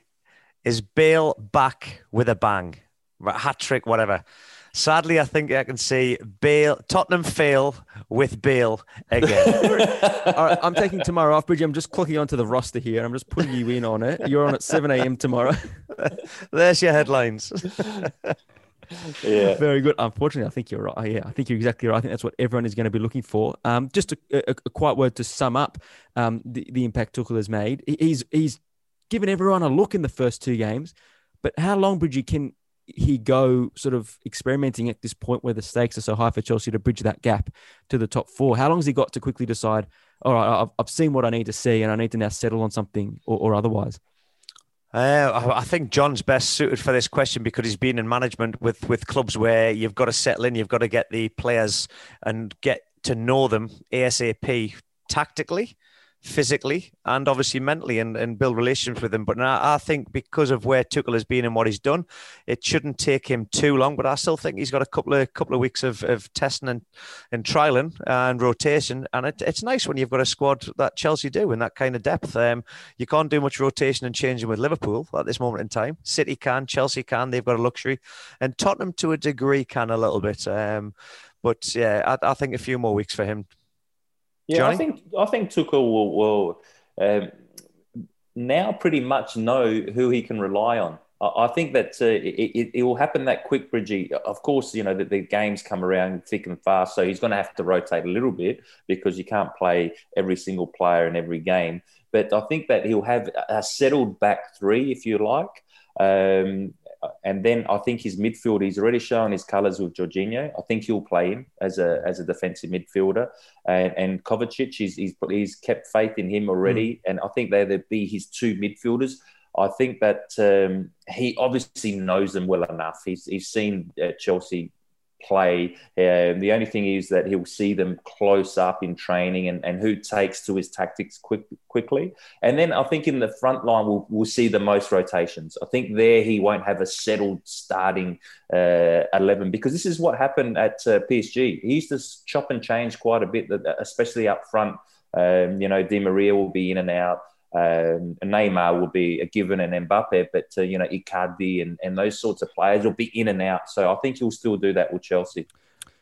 C: is Bale back with a bang, hat trick, whatever. Sadly, I think I can see Bale, Tottenham fail with Bale again.
A: All right, I'm taking tomorrow off, Bridgie. I'm just clicking onto the roster here. I'm just putting you in on it. You're on at 7 a.m. tomorrow.
C: There's your headlines.
B: yeah.
A: Very good. Unfortunately, I think you're right. Yeah, I think you're exactly right. I think that's what everyone is going to be looking for. Um, just a, a, a quiet word to sum up um, the, the impact Tuchel has made. He's he's given everyone a look in the first two games, but how long, Bridgie, can he go sort of experimenting at this point where the stakes are so high for Chelsea to bridge that gap to the top four? How long has he got to quickly decide, all right, I've, I've seen what I need to see and I need to now settle on something or, or otherwise?
C: Uh, I think John's best suited for this question because he's been in management with, with clubs where you've got to settle in, you've got to get the players and get to know them ASAP tactically physically and obviously mentally and, and build relations with him. But I, I think because of where Tuchel has been and what he's done, it shouldn't take him too long. But I still think he's got a couple of couple of weeks of, of testing and, and trialing and rotation. And it, it's nice when you've got a squad that Chelsea do in that kind of depth. Um, you can't do much rotation and changing with Liverpool at this moment in time. City can, Chelsea can. They've got a luxury, and Tottenham to a degree can a little bit. Um, but yeah, I, I think a few more weeks for him
B: yeah,
C: Johnny?
B: I think I think Tuchel will, will um, now pretty much know who he can rely on. I, I think that uh, it, it, will happen that quick, Bridgie. Of course, you know that the games come around thick and fast, so he's going to have to rotate a little bit because you can't play every single player in every game. But I think that he'll have a settled back three, if you like. Um, and then I think his midfield, he's already shown his colours with Jorginho. I think he'll play him as a as a defensive midfielder. And, and Kovacic, he's, he's, he's kept faith in him already. Mm. And I think they'll be his two midfielders. I think that um, he obviously knows them well enough. He's, he's seen uh, Chelsea play. Um, the only thing is that he'll see them close up in training and, and who takes to his tactics quick, quickly. And then I think in the front line, we'll, we'll see the most rotations. I think there he won't have a settled starting uh, 11 because this is what happened at uh, PSG. He used to chop and change quite a bit, especially up front. Um, you know, Di Maria will be in and out. Um, Neymar will be a given and Mbappe, but uh, you know Icardi and, and those sorts of players will be in and out. So I think he'll still do that with Chelsea.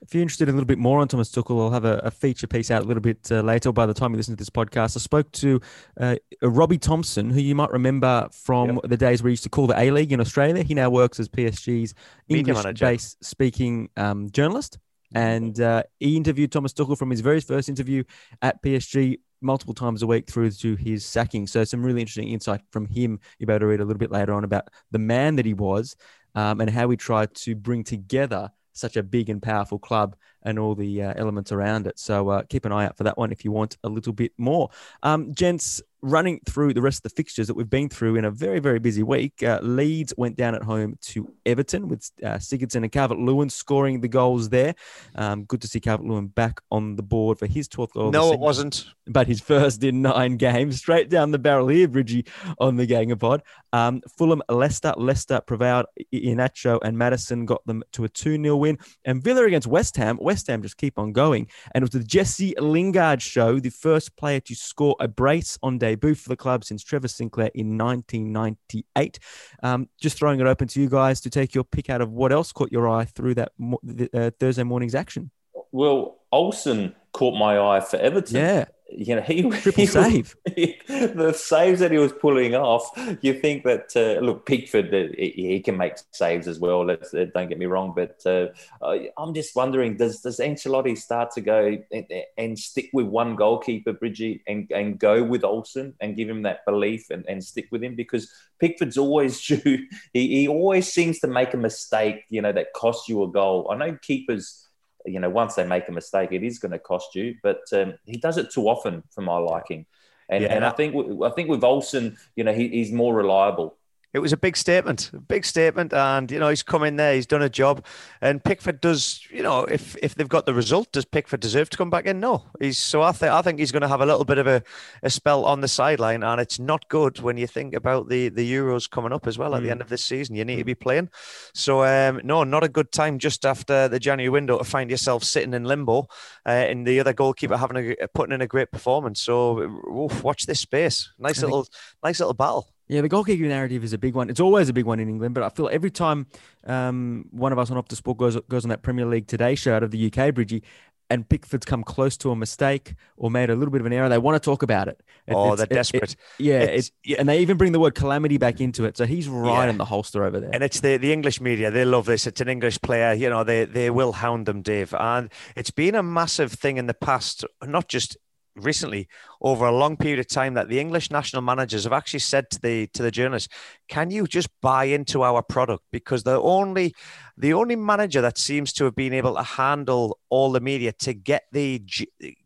A: If you're interested in a little bit more on Thomas Tuchel, I'll have a, a feature piece out a little bit uh, later. By the time you listen to this podcast, I spoke to uh, Robbie Thompson, who you might remember from yep. the days where he used to call the A League in Australia. He now works as PSG's English-based speaking um, journalist, and uh, he interviewed Thomas Tuchel from his very first interview at PSG multiple times a week through to his sacking. So some really interesting insight from him. You'll be able to read a little bit later on about the man that he was um, and how he tried to bring together such a big and powerful club and all the uh, elements around it. So uh, keep an eye out for that one if you want a little bit more. Um, gents, running through the rest of the fixtures that we've been through in a very, very busy week, uh, Leeds went down at home to Everton with uh, Sigurdsson and Calvert Lewin scoring the goals there. Um, good to see Calvert Lewin back on the board for his 12th goal.
C: No, it wasn't.
A: But his first in nine games. Straight down the barrel here, Bridgie on the Gangapod. Um, Fulham, Leicester, Leicester prevailed. Iheanacho and Maddison got them to a 2 0 win. And Villa against West Ham. West Ham just keep on going. And it was the Jesse Lingard show, the first player to score a brace on debut for the club since Trevor Sinclair in 1998. Um, just throwing it open to you guys to take your pick out of what else caught your eye through that uh, Thursday morning's action.
B: Well, Olsen caught my eye for Everton.
A: Yeah
B: you know, he
A: triple he save.
B: he, the saves that he was pulling off. You think that uh, look, Pickford, uh, he, he, can make saves as well. Let's uh, don't get me wrong, but uh, I'm just wondering, does does Ancelotti start to go and, and, stick with one goalkeeper, Bridgie, and, and go with Olsen and give him that belief and, and stick with him because Pickford's always due. He, he always seems to make a mistake, you know, that costs you a goal. I know keepers you know, once they make a mistake, it is going to cost you. But um, he does it too often for my liking. And, yeah. and I think I think with Olsen, you know, he, he's more reliable
C: it was a big statement, a big statement, and you know he's come in there, he's done a job, and Pickford does, you know, if if they've got the result, does Pickford deserve to come back in? No, he's so I think I think he's going to have a little bit of a, a spell on the sideline, and it's not good when you think about the the Euros coming up as well at mm. the end of this season. You need to be playing, so um, no, not a good time just after the January window to find yourself sitting in limbo, uh, and the other goalkeeper having a putting in a great performance. So oof, watch this space, nice little nice little battle.
A: Yeah, the goalkeeping narrative is a big one. It's always a big one in England, but I feel every time um, one of us on Optus Sport goes goes on that Premier League Today show out of the UK, Bridgie, and Pickford's come close to a mistake or made a little bit of an error, they want to talk about it.
C: it oh, they're desperate.
A: It, yeah, it's, it's, and they even bring the word calamity back into it. So he's right yeah. in the holster over there.
C: And it's the, the English media. They love this. It's an English player. You know, they, they will hound them, Dave. And it's been a massive thing in the past, not just recently over a long period of time that the English national managers have actually said to the to the journalists, "Can you just buy into our product?" Because the only the only manager that seems to have been able to handle all the media to get the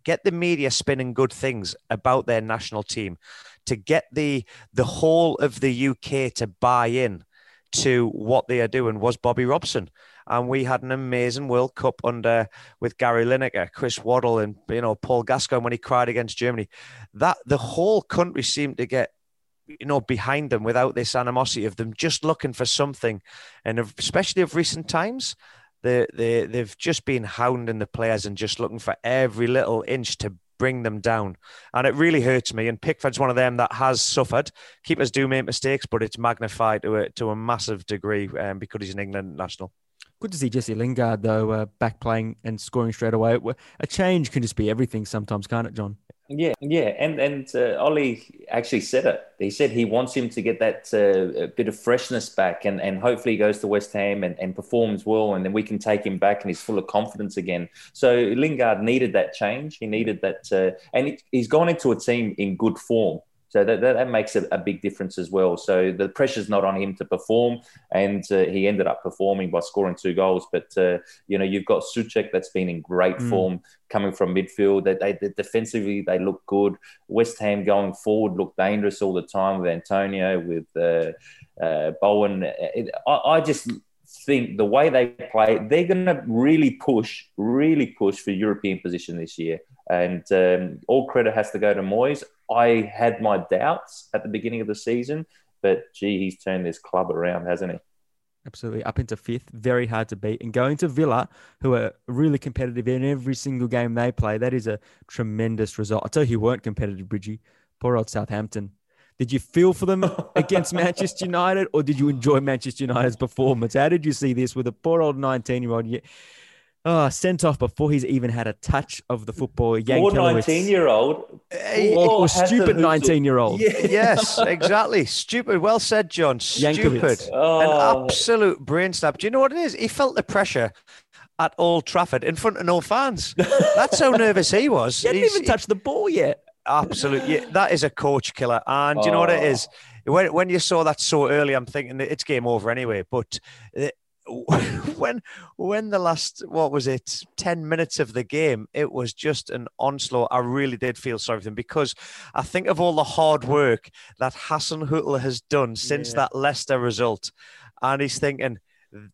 C: get the media spinning good things about their national team, to get the the whole of the UK to buy in to what they are doing was Bobby Robson and we had an amazing World Cup under with Gary Lineker, Chris Waddle, and you know Paul Gascoigne when he cried against Germany. That the whole country seemed to get you know behind them without this animosity of them just looking for something, and especially of recent times. They, they, they've just been hounding the players and just looking for every little inch to bring them down. And it really hurts me. And Pickford's one of them that has suffered. Keepers do make mistakes, but it's magnified to a, to a massive degree um, because he's an England national.
A: Good to see Jesse Lingard though uh, back playing and scoring straight away. A change can just be everything sometimes, can't it, John?
B: Yeah, yeah, and and uh, Ollie actually said it. He said he wants him to get that uh, bit of freshness back, and, and hopefully he goes to West Ham and, and performs well, and then we can take him back, and he's full of confidence again. So Lingard needed that change. He needed that, uh, and he's gone into a team in good form. So that, that, that makes a, a, big difference as well. So the pressure's not on him to perform, and uh, he ended up performing by scoring two goals. But uh, you know, you've got Soucek that's been in great mm. form coming from midfield. They, they, they, defensively they look good. West Ham going forward look dangerous all the time with Antonio, with uh, uh Bowen. It, I, I just think the way they play, they're going to really push, really push for European position this year. And um, all credit has to go to Moyes. I had my doubts at the beginning of the season, but gee, he's turned this club around, hasn't he?
A: Absolutely, up into fifth, very hard to beat. And going to Villa, who are really competitive in every single game they play, that is a tremendous result. I tell you, who weren't competitive, Bridgie. Poor old Southampton. Did you feel for them against Manchester United, or did you enjoy Manchester United's performance? How did you see this with a poor old 19 year old? Oh, sent off before he's even had a touch of the football.
B: Poor 19 year old.
A: Or, or stupid 19 year old.
C: Yes, exactly. Stupid. Well said, John. Stupid. Oh. An absolute brain snap. Do you know what it is? He felt the pressure at Old Trafford in front of no fans. That's how nervous he was.
A: He hadn't he's, even touched the ball yet.
C: Absolutely. Yeah, that is a coach killer. And oh. you know what it oh. is? When, when you saw that so early, I'm thinking it's game over anyway. But uh, when when the last what was it 10 minutes of the game it was just an onslaught i really did feel sorry for them because i think of all the hard work that Hasenhüttl has done since yeah. that leicester result and he's thinking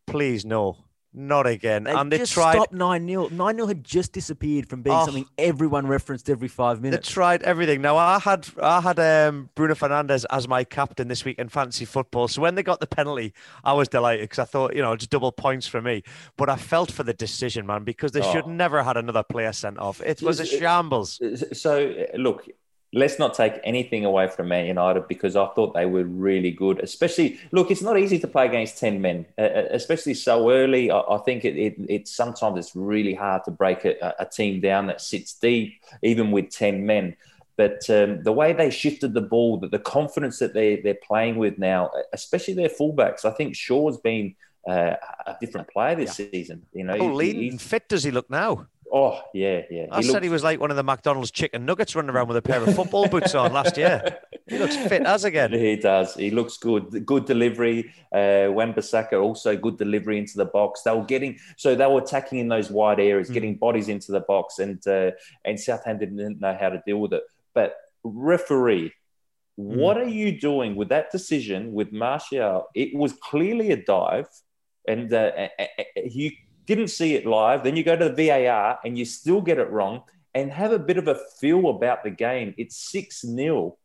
C: please no not again.
A: They
C: and
A: they tried. Stopped 9 0. 9 0 had just disappeared from being oh, something everyone referenced every five minutes.
C: They tried everything. Now, I had I had um, Bruno Fernandes as my captain this week in fantasy football. So when they got the penalty, I was delighted because I thought, you know, it's double points for me. But I felt for the decision, man, because they oh. should never had another player sent off. It was a shambles.
B: So, look, let's not take anything away from Man United because I thought they were really good. Especially, look, it's not easy to play against ten men, uh, uh especially so early. I, think it, it, it, sometimes it's really hard to break a, a, team down that sits deep, even with ten men. But um, the way they shifted the ball, the, the confidence that they they're playing with now, especially their fullbacks, I think Shaw's been uh, a different player this yeah. season. You know,
C: oh, lean fit does he look now?
B: Oh yeah, yeah.
C: I he said looks... he was like one of the McDonald's chicken nuggets running around with a pair of football boots on last year. He looks fit as again.
B: He does. He looks good. Good delivery. Uh, Wan-Bissaka also good delivery into the box. They were getting so they were attacking in those wide areas, mm. getting bodies into the box, and uh, and Southampton didn't know how to deal with it. But referee, mm. what are you doing with that decision with Martial? It was clearly a dive, and uh, you didn't see it live, then you go to the VAR and you still get it wrong and have a bit of a feel about the game. It's 6 0.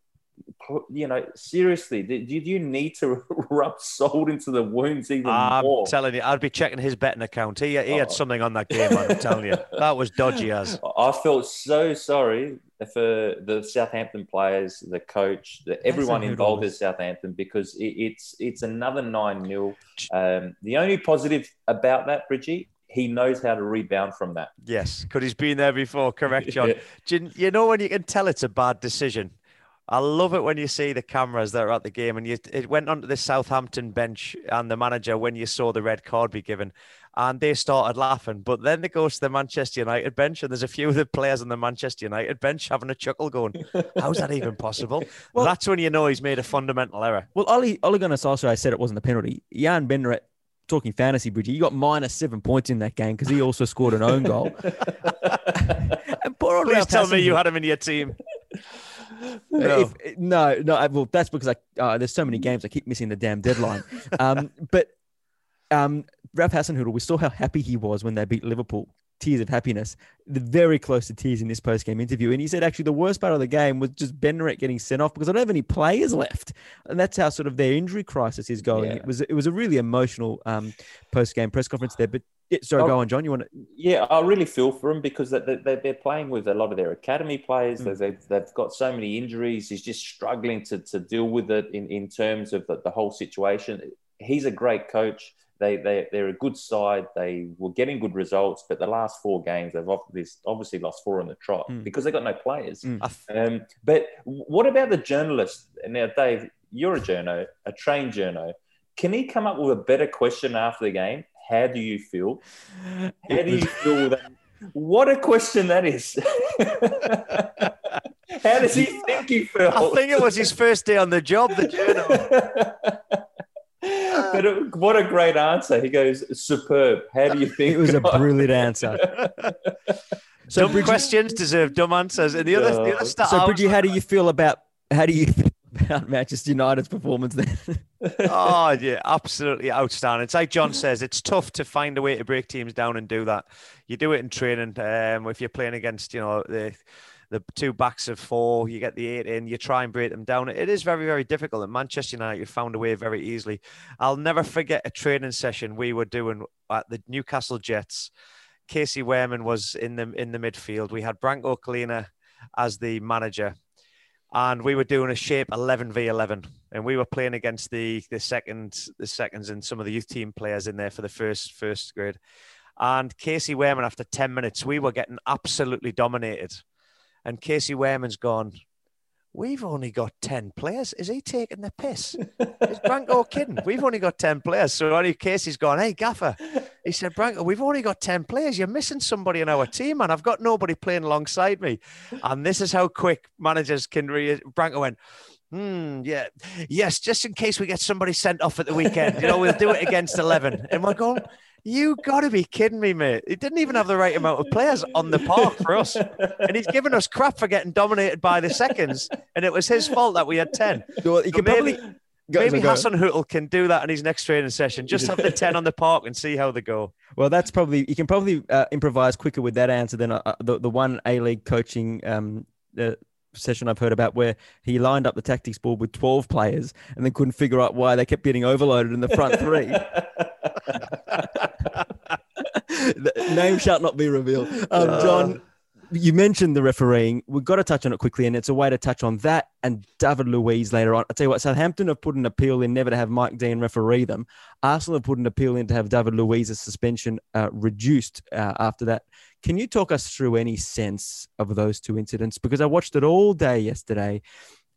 B: You know, seriously, did, you need to rub salt into the wounds even
C: I'm
B: more?
C: I'm telling you, I'd be checking his betting account. He, he had oh. something on that game, I'm telling you. That was dodgy as.
B: I felt so sorry for the Southampton players, the coach, the, everyone involved at Southampton because it, it's it's another 9 0. Um, the only positive about that, Bridgie, he knows how to rebound from that.
C: Yes, because he's been there before. Correct, John. yeah. you, you know when you can tell it's a bad decision? I love it when you see the cameras that are at the game, and you, it went onto the Southampton bench and the manager when you saw the red card be given, and they started laughing. But then they go to the Manchester United bench, and there's a few of the players on the Manchester United bench having a chuckle, going, "How's that even possible?" well, that's when you know he's made a fundamental error.
A: Well, Ollie Ole Gunnar Solskjaer said it wasn't a penalty. Jan Bednarek talking fantasy, Bridgie, you got minus seven points in that game because he also scored an own goal.
C: and poor old Please tell me you had him in your team.
A: No. If, no, no. Well, that's because I uh, there's so many games I keep missing the damn deadline. Um, but um, Ralph Hasenhüttl, we saw how happy he was when they beat Liverpool tears of happiness, the very close to tears in this post game interview. And he said actually the worst part of the game was just Bednarek getting sent off because I don't have any players left, and that's how sort of their injury crisis is going. Yeah. It was it was a really emotional um, post game press conference there. But yeah, sorry, oh, go on, John. You want to?
B: Yeah, I really feel for him because they're playing with a lot of their academy players. Mm. They've, they've got so many injuries. He's just struggling to, to deal with it in, in terms of the, the whole situation. He's a great coach they, they, they're a good side. They were getting good results, but the last four games, they've obviously lost four on the trot mm. because they've got no players. Mm. Um, but what about the journalist? Now, Dave, you're a journo, a trained journo. Can he come up with a better question after the game? How do you feel? How do you feel that? What a question that is. How does he think he felt?
C: I think it was his first day on the job, the journal.
B: but it, what a great answer. He goes, superb. How do you think?
A: It was a brilliant answer.
C: so dumb Bridget, questions deserve dumb answers. And the other, the other stuff.
A: So, Bridgie, how do you feel about how do you feel about Manchester United's performance then?
C: oh yeah, absolutely outstanding. It's like John says, it's tough to find a way to break teams down and do that. You do it in training. Um, if you're playing against, you know, the the two backs of four, you get the eight in, you try and break them down. It is very, very difficult. At Manchester United, found a way very easily. I'll never forget a training session we were doing at the Newcastle Jets. Kasey Wehrman was in the in the midfield. We had Branko Culina as the manager, and we were doing a shape 11 v 11 and we were playing against the the second the seconds and some of the youth team players in there for the first first grade and Kasey Wehrman after 10 minutes we were getting absolutely dominated and Kasey Wehrman's gone, We've only got 10 players. Is he taking the piss? Is Branko kidding? We've only got 10 players. So only Kasey's gone, Hey, Gaffer. He said, Branko, we've only got 10 players. You're missing somebody in our team, and I've got nobody playing alongside me. And this is how quick managers can re Branko went, Hmm, yeah, yes, just in case we get somebody sent off at the weekend, you know, we'll do it against eleven. And we're going, you got to be kidding me, mate. He didn't even have the right amount of players on the park for us. And he's given us crap for getting dominated by the seconds. And it was his fault that we had 10.
A: Well, you
C: So
A: can
C: maybe
A: probably
C: maybe. Hasenhüttl can do that in his next training session. Just have the 10 on the park and see how they go.
A: Well, that's probably you can probably uh, improvise quicker with that answer than uh, uh, the the one A League coaching um, uh, session I've heard about where he lined up the tactics board with twelve players and then couldn't figure out why they kept getting overloaded in the front three. name shall not be revealed. Um, John, you mentioned the refereeing. We've got to touch on it quickly, and it's a way to touch on that and David Luiz later on. I'll tell you what, Southampton have put an appeal in never to have Mike Dean referee them. Arsenal have put an appeal in to have David Luiz's suspension uh, reduced uh, after that. Can you talk us through any sense of those two incidents? Because I watched it all day yesterday.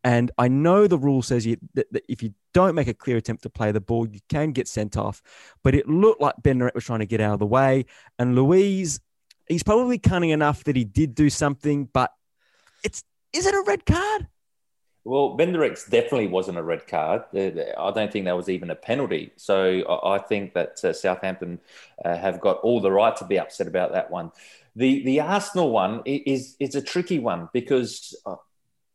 A: And I know the rule says you, that, that if you don't make a clear attempt to play the ball, you can get sent off. But it looked like Ben was trying to get out of the way. And Luiz, he's probably cunning enough that he did do something, but it's is it a red card?
B: Well, Bednarek's definitely wasn't a red card. Uh, I don't think that was even a penalty. So I think that uh, Southampton uh, have got all the right to be upset about that one. The the Arsenal one is is a tricky one because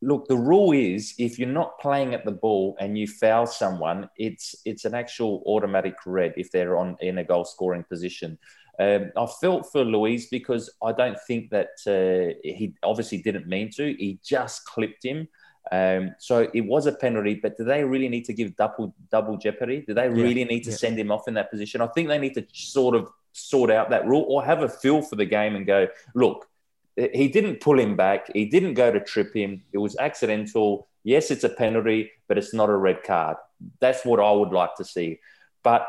B: look, the rule is if you're not playing at the ball and you foul someone, it's it's an actual automatic red if they're on in a goal scoring position. Um, I felt for Luiz because I don't think that uh, he obviously didn't mean to. He just clipped him. Um, so it was a penalty, but do they really need to give double double jeopardy? Do they really need to
A: yeah.
B: send him off in that position? I think they need to sort of sort out that rule or have a feel for the game and go, look, he didn't pull him back. He didn't go to trip him. It was accidental. Yes, it's a penalty, but it's not a red card. That's what I would like to see. But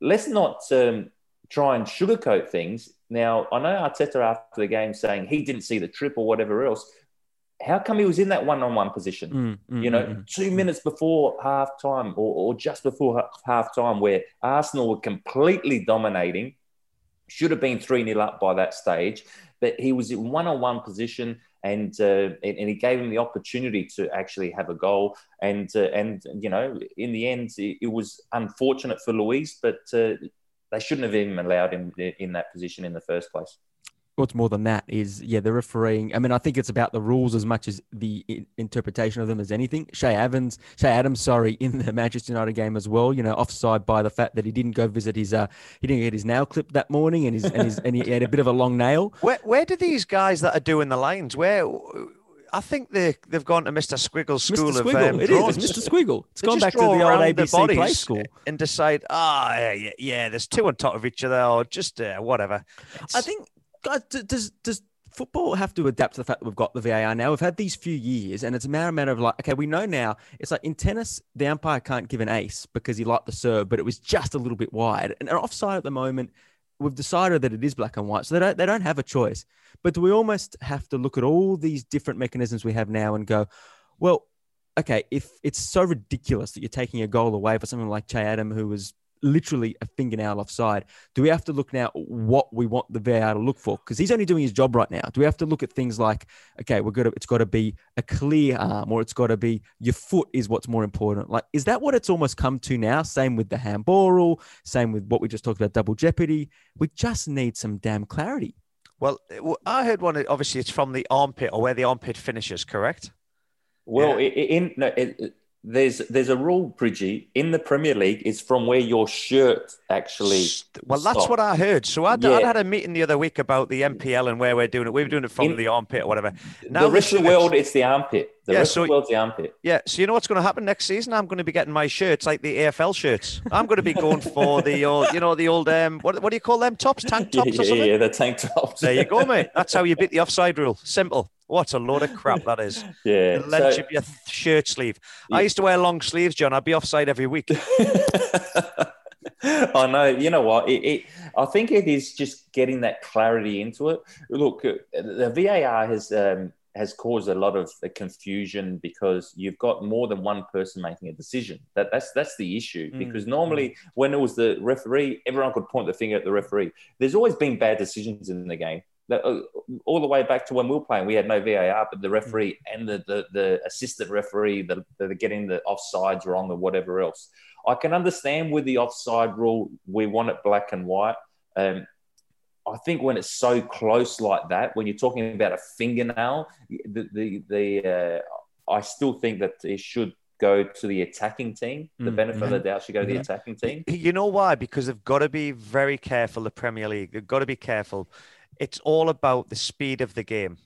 B: let's not um, try and sugarcoat things. Now, I know Arteta after the game saying he didn't see the trip or whatever else. How come he was in that one-on-one position?
A: Mm, mm,
B: you know,
A: mm, mm.
B: two minutes before half time or, or just before half time, where Arsenal were completely dominating, should have been 3 0 up by that stage. But he was in one on one position and, uh, and and he gave him the opportunity to actually have a goal. And, uh, and you know, in the end, it, it was unfortunate for Luiz, but uh, they shouldn't have even allowed him in that position in the first place.
A: What's more than that is yeah the refereeing. I mean i think it's about the rules as much as the interpretation of them as anything. Shay evans Che Adams sorry in the manchester united game as well you know offside by the fact that he didn't go visit his uh he didn't get his nail clipped that morning and his and, his, and he had a bit of a long nail.
C: Where, where do these guys that are doing the lines, where I think they, they've gone to Mr. Squiggle's school
A: mr
C: of
A: squiggle
C: um,
A: it it's mr squiggle. It's gone back to the old abc play school.
C: and decide, ah, yeah, yeah, yeah, there's two on top of each other, or just uh, whatever.
A: I think, does does football have to adapt to the fact that we've got the VAR now? We've had these few years, and it's a matter, matter of like, okay, we know now. It's like in tennis, the umpire can't give an ace because he liked the serve, but it was just a little bit wide. And offside at the moment, we've decided that it is black and white, so they don't they don't have a choice. But do we almost have to look at all these different mechanisms we have now and go, well, okay, if it's so ridiculous that you're taking a goal away for someone like Che Adam, who was literally a fingernail offside, do we have to look now what we want the VAR to look for? Because he's only doing his job right now. Do we have to look at things like, okay, we're gonna it's got to be a clear arm, or it's got to be your foot is what's more important? Like, is that what it's almost come to now? Same with the handball rule, same with what we just talked about, double jeopardy. We just need some damn clarity.
C: Well, I heard one. Obviously, it's from the armpit or where the armpit finishes. Correct.
B: Well, i i- in no, it, it- there's there's a rule, Bridgie, in the Premier League. It's from where your shirt actually.
C: Well, that's what I heard. So I'd,
B: Yeah.
C: I'd had a meeting the other week about the MPL and where we're doing it. We were doing it from
B: In-
C: the armpit or whatever. Now
B: the rest of the world, it's the armpit. The
C: Yeah, so-
B: the armpit.
C: Yeah. So you know what's going to happen next season? I'm going to be getting my shirts like the AFL shirts. I'm going to be going for the old, you know, the old um, what what do you call them tops? Tank
B: Yeah,
C: tops or
B: yeah,
C: something?
B: yeah, the tank tops.
C: There you go, mate. That's how you beat the offside rule. Simple. What a load of crap that is.
B: yeah.
C: The length
B: so-
C: of your shirt sleeve. I used to wear long sleeves, John. I'd be offside every week.
B: I know. You know what? It, it, I think it is just getting that clarity into it. Look, uh, the VAR has um, has caused a lot of confusion because you've got more than one person making a decision. That that's that's the issue.
A: Mm,
B: Because normally, when it was the referee, everyone could point the finger at the referee. There's always been bad decisions in the game. uh, all the way back to when we were playing, we had no VAR, but the referee and the the, the assistant referee, the, the getting the offsides wrong or whatever else. I can understand with the offside rule, we want it black and white. Um, I think when it's so close like that, when you're talking about a fingernail, the the, the uh, I still think that it should go to the attacking team. The mm, benefit of the doubt should go to the attacking team.
C: You know why? Because they've got to be very careful. The Premier League, they've got to be careful. It's all about the speed of the game.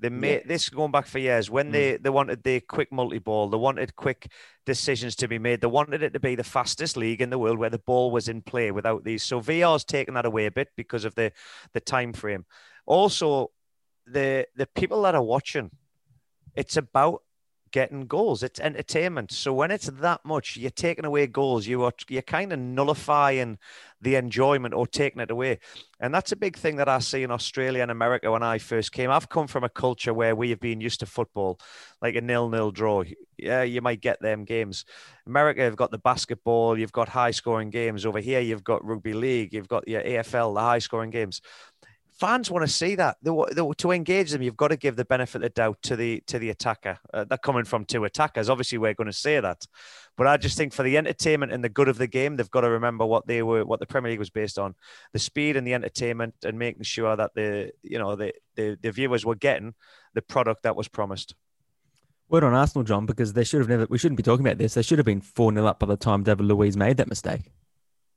C: They made yeah. this going back for years when mm. they, they wanted the quick multi ball, they wanted quick decisions to be made. They wanted it to be the fastest league in the world where the ball was in play without these. So VR's taken that away a bit because of the the time frame. Also, the the people that are watching, it's about getting goals. It's entertainment. So when it's that much, you're taking away goals. You are you're kind of nullifying the enjoyment or taking it away. And that's a big thing that I see in Australia and America when I first came. I've come from a culture where we have been used to football, like a nil-nil draw. Yeah, you might get them games. America have got the basketball. You've got high-scoring games over here. You've got rugby league. You've got your AFL, the high-scoring games fans want to see that. They, they, to engage them, you've got to give the benefit of the doubt to the to the attacker. Uh, they're coming from two attackers. Obviously, we're going to say that, but I just think for the entertainment and the good of the game, they've got to remember what they were, what the Premier League was based on: the speed and the entertainment, and making sure that the you know the the, the viewers were getting the product that was promised.
A: Word on Arsenal, John, because they should have never. We shouldn't be talking about this. They should have been four 0 up by the time David Luiz made that mistake.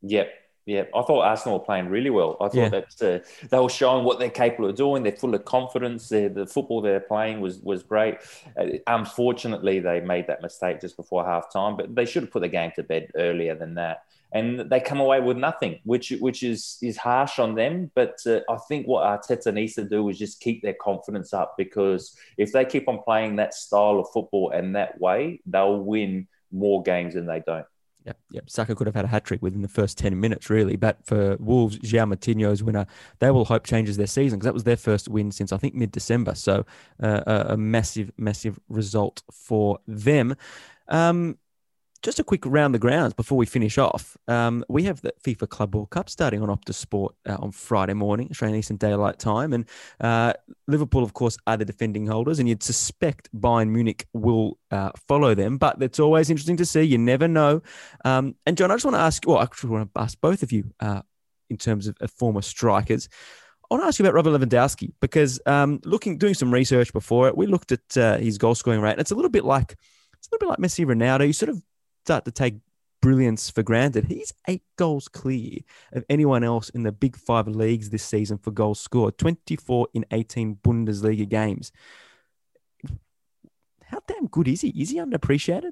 B: Yep, yeah, I thought Arsenal were playing really well. I thought yeah. that uh, they were showing what they're capable of doing. They're full of confidence. They're, the football they're playing was was great. Uh, unfortunately, they made that mistake just before half time, but they should have put the game to bed earlier than that. And they come away with nothing, which which is is harsh on them. But uh, I think what Arteta needs to do is just keep their confidence up because if they keep on playing that style of football and that way, they'll win more games than they don't.
A: Yep, yep. Saka could have had a hat trick within the first 10 minutes, really. But for Wolves, João Moutinho's winner, they will hope changes their season because that was their first win since I think mid December. So uh, a, a, massive, massive result for them. Um, just a quick round the grounds before we finish off. Um, we have the FIFA Club World Cup starting on Optus Sport uh, on Friday morning, Australian Eastern Daylight Time. And uh, Liverpool, of course, are the defending holders, and you'd suspect Bayern Munich will uh, follow them. But it's always interesting to see. You never know. Um, and John, I just want to ask, well, I actually want to ask both of you uh, in terms of former strikers. I want to ask you about Robert Lewandowski because um, looking, doing some research before it, we looked at uh, his goal scoring rate, and it's a little bit like it's a little bit like Messi, Ronaldo. You sort of start to take brilliance for granted. He's eight goals clear of anyone else in the big five leagues this season for goals scored 24 in 18 Bundesliga games. How damn good is he? Is he underappreciated?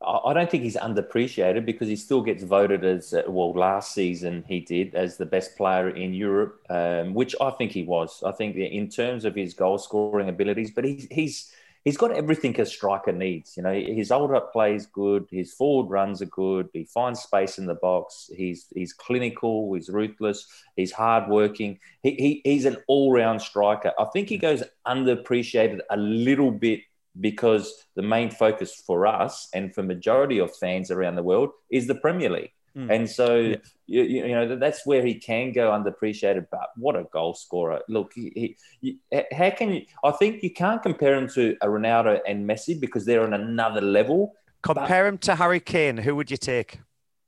B: I don't think he's underappreciated because he still gets voted as uh, well. Last season he did as the best player in Europe, um, which I think he was. I think in terms of his goal scoring abilities, but he's he's he's got everything a striker needs. You know, his hold up play is good. His forward runs are good. He finds space in the box. He's he's clinical. He's ruthless. He's hardworking. He, he he's an all round striker. I think he goes underappreciated a little bit because the main focus for us and for majority of fans around the world is the Premier League. Mm. And so, yeah. you, you, know, that's where he can go underappreciated. But what a goal scorer! Look, he, he, how can you? I think you can't compare him to a Ronaldo and Messi because they're on another level.
C: Compare him to Harry Kane. Who would you take?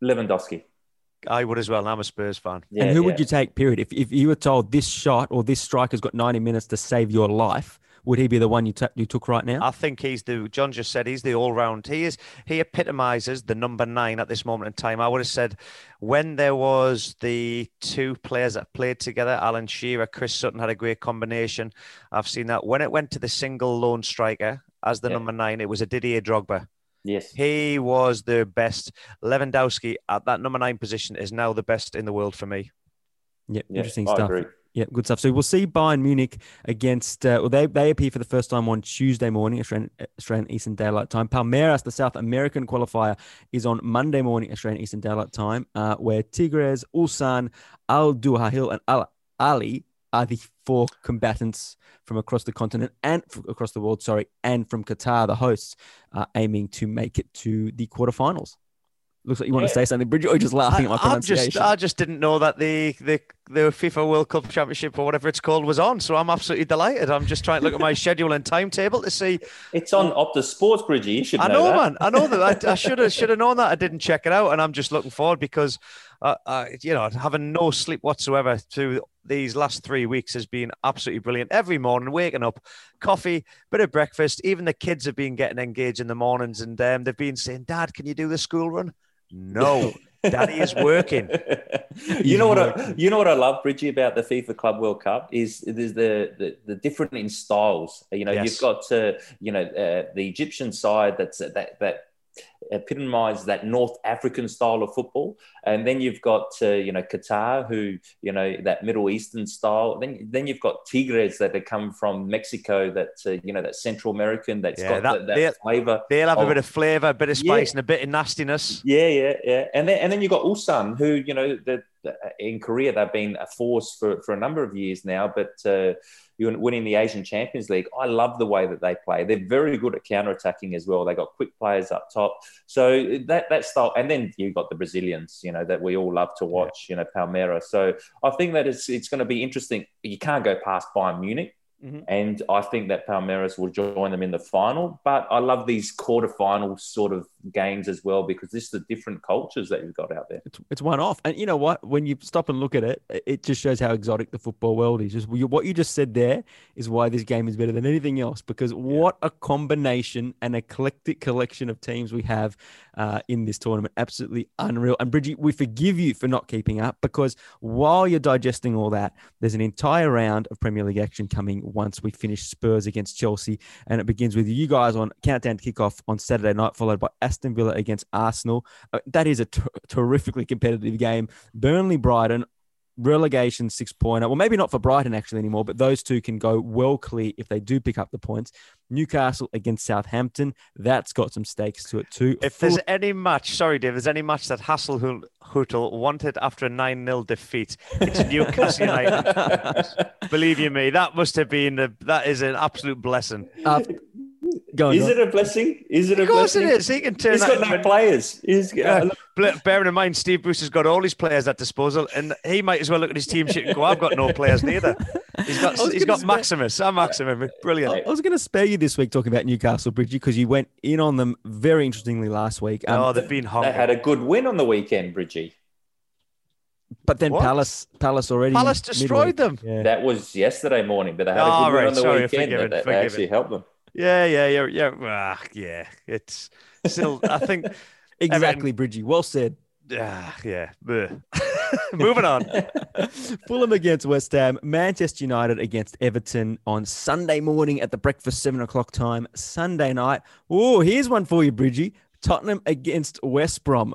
B: Lewandowski.
C: I would as well. I'm a Spurs fan.
A: Yeah, and who yeah. would you take? Period. If if you were told this shot or this striker's got 90 minutes to save your life, would he be the one you, t- you took right now?
C: I think he's the. John just said he's the all round. He is. He epitomises the number nine at this moment in time. I would have said when there was the two players that played together, Alan Shearer, Chris Sutton had a great combination. I've seen that. When it went to the single lone striker as the yeah. number nine, it was a Didier Drogba.
B: Yes.
C: He was the best. Lewandowski at that number nine position is now the best in the world for me.
A: Yeah, interesting I stuff. Agree. Yeah, good stuff. So we'll see Bayern Munich against, uh, well, they, they appear for the first time on Tuesday morning, Australian, Australian Eastern Daylight Time. Palmeiras, the South American qualifier, is on Monday morning, Australian Eastern Daylight Time, uh, where Tigres, Ulsan, Al Duhail, and Al Ahly are the four combatants from across the continent and across the world, sorry, and from Qatar, the hosts, are aiming to make it to the quarterfinals. Looks like you want to say something, Bridgie, or you're just laughing at my
C: I, I'm
A: pronunciation.
C: just, I just didn't know that the, the the FIFA World Cup Championship or whatever it's called was on. So I'm absolutely delighted. I'm just trying to look at my schedule and timetable to see.
B: It's on Optus Sports, Bridgie. You should know,
C: I know,
B: that.
C: man. I know that. I, I should have should have known that. I didn't check it out, and I'm just looking forward because, uh, uh, you know, having no sleep whatsoever through these last three weeks has been absolutely brilliant. Every morning, waking up, coffee, bit of breakfast. Even the kids have been getting engaged in the mornings, and um, they've been saying, "Dad, can you do the school run?" No, Daddy is working.
B: you know what? I, you know what I love, Bridgie, about the FIFA Club World Cup is there's the the, the different in styles. You know,
C: Yes.
B: you've got uh, you know uh, the Egyptian side that's that that epitomize that North African style of football, and then you've got uh, you know Qatar, who you know that Middle Eastern style. Then then you've got Tigres that have come from Mexico, that uh, you know that Central American that's
C: Yeah,
B: got
C: that-
B: that, that flavor.
C: They'll have a
B: Oh.
C: bit of flavour, a bit of spice,
B: Yeah.
C: and a bit of nastiness.
B: Yeah, yeah, yeah. And then and then you've got Ulsan, who you know the, the- in Korea they've been a force for, for a number of years now, but uh, winning the Asian Champions League. I love the way that they play. They're very good at counter attacking as well. They got quick players up top, so that that style. And then you got the Brazilians, you know, that we all love to watch. You know, Palmeiras. So I think that it's it's going to be interesting. You can't go past Bayern Munich.
C: Mhm.
B: And I think that Palmeiras will join them in the final. But I love these quarterfinal sort of games as well because this is the different cultures that you've got out there.
A: It's, it's one off. And you know what? When you stop and look at it, it- just shows how exotic the football world is. Just what you just said there is why this game is better than anything else. Because what a combination and eclectic collection of teams we have uh, in this tournament. Absolutely unreal. And Bridgie, we forgive you for not keeping up because while you're digesting all that, there's an entire round of Premier League action coming once we finish Spurs against Chelsea. And it begins with you guys on countdown kickoff on Saturday night, followed by Aston Villa against Arsenal. Uh, that is a ter- terrifically competitive game. Burnley, Brighton, relegation six pointer. Well, maybe not for Brighton actually anymore, but those two can go well clear if they do pick up the points. Newcastle against Southampton. That's got some stakes to it too.
C: If
A: Full-
C: there's any match, sorry, Dave, if there's any match that Hasenhüttl wanted after a 9 0 defeat, it's Newcastle United. Believe you me, that must have been, a, that is an absolute blessing.
A: uh, go on,
B: Is
A: John.
B: it a blessing? Is it a
C: Of course
B: blessing?
C: it is. He can turn
B: He's
C: that
B: got no players. He's,
C: Yeah. Bl- Bearing in mind, Steve Bruce has got all his players at disposal, and he might as well look at his team sheet and go, "I've got no players neither." He's got
A: I was
C: got
A: say-
C: Maximus. I'm Maximus. Brilliant.
A: I was going to spare you this week talking about Newcastle, Bridgie, because you went in on them very interestingly last week. Um,
C: oh, they've been
B: They had a good win on the weekend, Bridgie.
A: but then
C: What?
A: Palace, Palace already
C: Palace destroyed them.
A: Yeah.
B: That was yesterday morning, but they had a
C: Oh,
B: good win on the
C: Sorry,
B: weekend.
C: forgive
B: That,
C: it,
B: that actually
C: it.
B: helped them.
C: Yeah, yeah, yeah, yeah. Ah, yeah. It's still. I think.
A: exactly, Bridgie. Well said.
C: Ah, yeah. Moving on.
A: Fulham against West Ham, Manchester United against Everton on Sunday morning at the breakfast seven o'clock time. Sunday night. Oh, here's one for you, Bridgie. Tottenham against West Brom.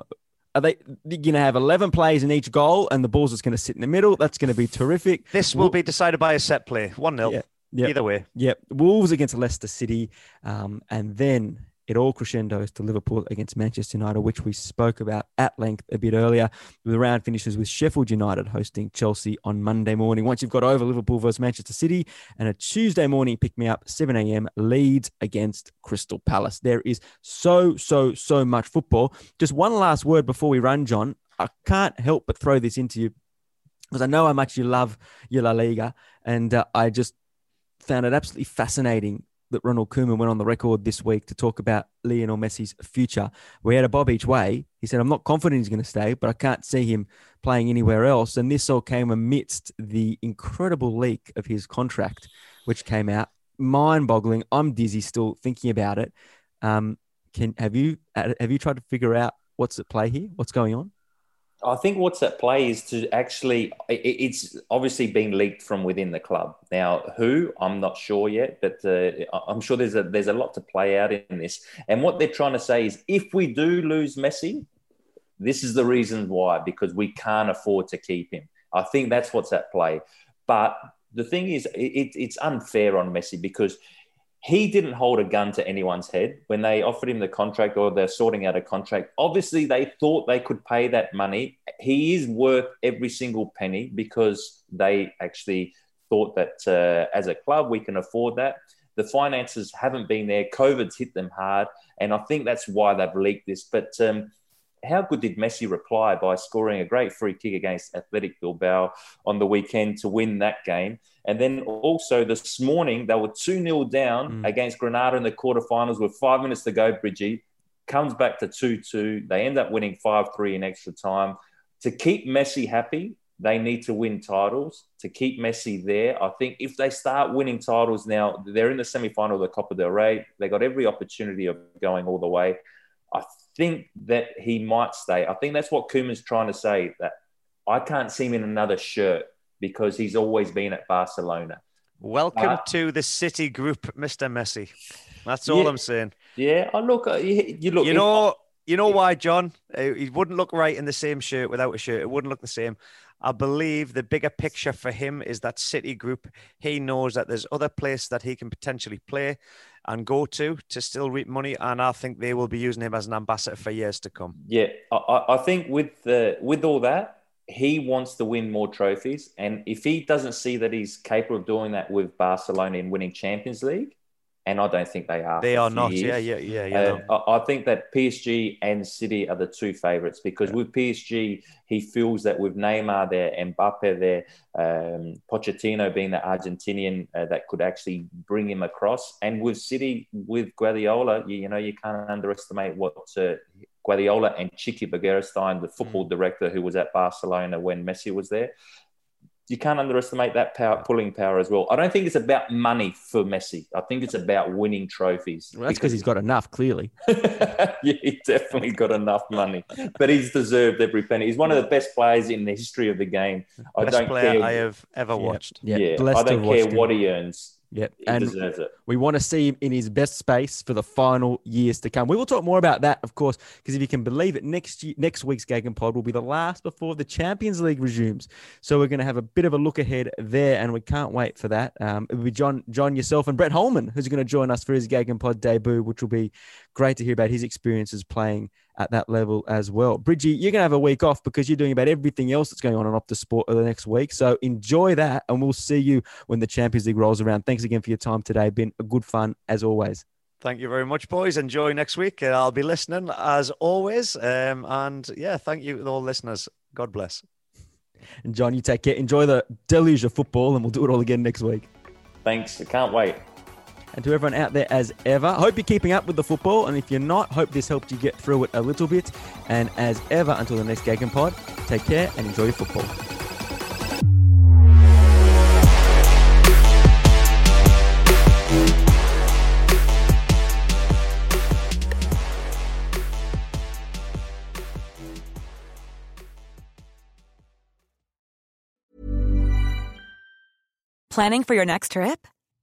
A: Are they going to have 11 plays in each goal and the ball's just going to sit in the middle? That's going to be terrific.
C: This will be decided by a set play. One 0
A: Yeah, yeah.
C: Either way.
A: Yep. Wolves against Leicester City. Um, and then it all crescendos to Liverpool against Manchester United, which we spoke about at length a bit earlier. The round finishes with Sheffield United hosting Chelsea on Monday morning. Once you've got over Liverpool versus Manchester City, and a Tuesday morning pick me up, 7 a.m. Leeds against Crystal Palace. There is so, so, so much football. Just one last word before we run, John. I can't help but throw this into you because I know how much you love your La Liga, and uh, I just found it absolutely fascinating that Ronald Koeman went on the record this week to talk about Lionel Messi's future. We had a bob each way. He said, I'm not confident he's going to stay, but I can't see him playing anywhere else. And this all came amidst the incredible leak of his contract, which came out. Mind boggling. I'm dizzy still thinking about it. Um, can have you have you tried to figure out what's at play here? What's going on?
B: I think what's at play is to actually, it's obviously been leaked from within the club. Now, who I'm not sure yet, but uh, I'm sure there's a there's a lot to play out in this. And what they're trying to say is, if we do lose Messi, this is the reason why because we can't afford to keep him. I think that's what's at play. But the thing is, it, it's unfair on Messi because he didn't hold a gun to anyone's head when they offered him the contract or they're sorting out a contract. Obviously, they thought they could pay that money. He is worth every single penny because they actually thought that uh, as a club we can afford that. The finances haven't been there. COVID's hit them hard, and I think that's why they've leaked this. But um, how good did Messi reply by scoring a great free kick against Athletic Bilbao on the weekend to win that game? And then also this morning, they were 2 0 down mm. against Granada in the quarterfinals with five minutes to go, Bridgie. Comes back to 2 2. They end up winning 5 3 in extra time. To keep Messi happy, they need to win titles to keep Messi there. I think if they start winning titles now, they're in the semi final of the Copa del Rey. They got every opportunity of going all the way. I think that he might stay. I think that's what Koeman's trying to say that I can't see him in another shirt because he's always been at Barcelona.
C: Welcome uh, to the City Group, Mr. Messi. That's all
B: yeah,
C: I'm saying.
B: Yeah, I look. Uh, you, you look.
C: You know, you know why, John? Uh, he wouldn't look right in the same shirt without a shirt. It wouldn't look the same. I believe the bigger picture for him is that City group. He knows that there's other places that he can potentially play and go to to still reap money, and I think they will be using him as an ambassador for years to come.
B: Yeah, I, I think with the with all that, he wants to win more trophies, and if he doesn't see that he's capable of doing that with Barcelona in winning Champions League, and I don't think they are.
C: They are not. Years. Yeah, yeah, yeah, yeah.
B: I, think that PSG and City are the two favourites because yeah. with PSG, he feels that with Neymar there, Mbappe there, um, Pochettino being the Argentinian uh, that could actually bring him across, and with City with Guardiola, you, you know, you can't underestimate what uh, Guardiola and Txiki Begiristain, the football mm. director who was at Barcelona when Messi was there, you can't underestimate that power, pulling power as well. I don't think it's about money for Messi. I think it's about winning trophies.
A: Well, that's because he's got enough, clearly.
B: yeah, he's definitely got enough money, but he's deserved every penny. He's one of the best players in the history of the game.
C: I don't care. I have ever watched.
B: Yeah, yeah. I don't care what he earns.
A: Yep.
B: He and deserves it.
A: We want to see him in his best space for the final years to come. We will talk more about that, of course, because if you can believe it, next year, next week's Gagan Pod will be the last before the Champions League resumes. So we're going to have a bit of a look ahead there, and we can't wait for that. Um, it will be John, John, yourself, and Brett Holman who's going to join us for his Gagan Pod debut, which will be great to hear about his experiences playing at that level as well. Bridgie, you're going to have a week off because you're doing about everything else that's going on in Optus Sport over the next week. So enjoy that, and we'll see you when the Champions League rolls around. Thanks again for your time today. Been a good fun as always.
C: Thank you very much, boys. Enjoy next week. I'll be listening as always. Um, and yeah, thank you to all listeners. God bless.
A: And John, you take care. Enjoy the deluge of football, and we'll do it all again next week.
B: Thanks. I can't wait.
A: And to everyone out there, as ever, hope you're keeping up with the football. And if you're not, hope this helped you get through it a little bit. And as ever, until the next Gagan Pod, take care and enjoy your football.
E: Planning for your next trip?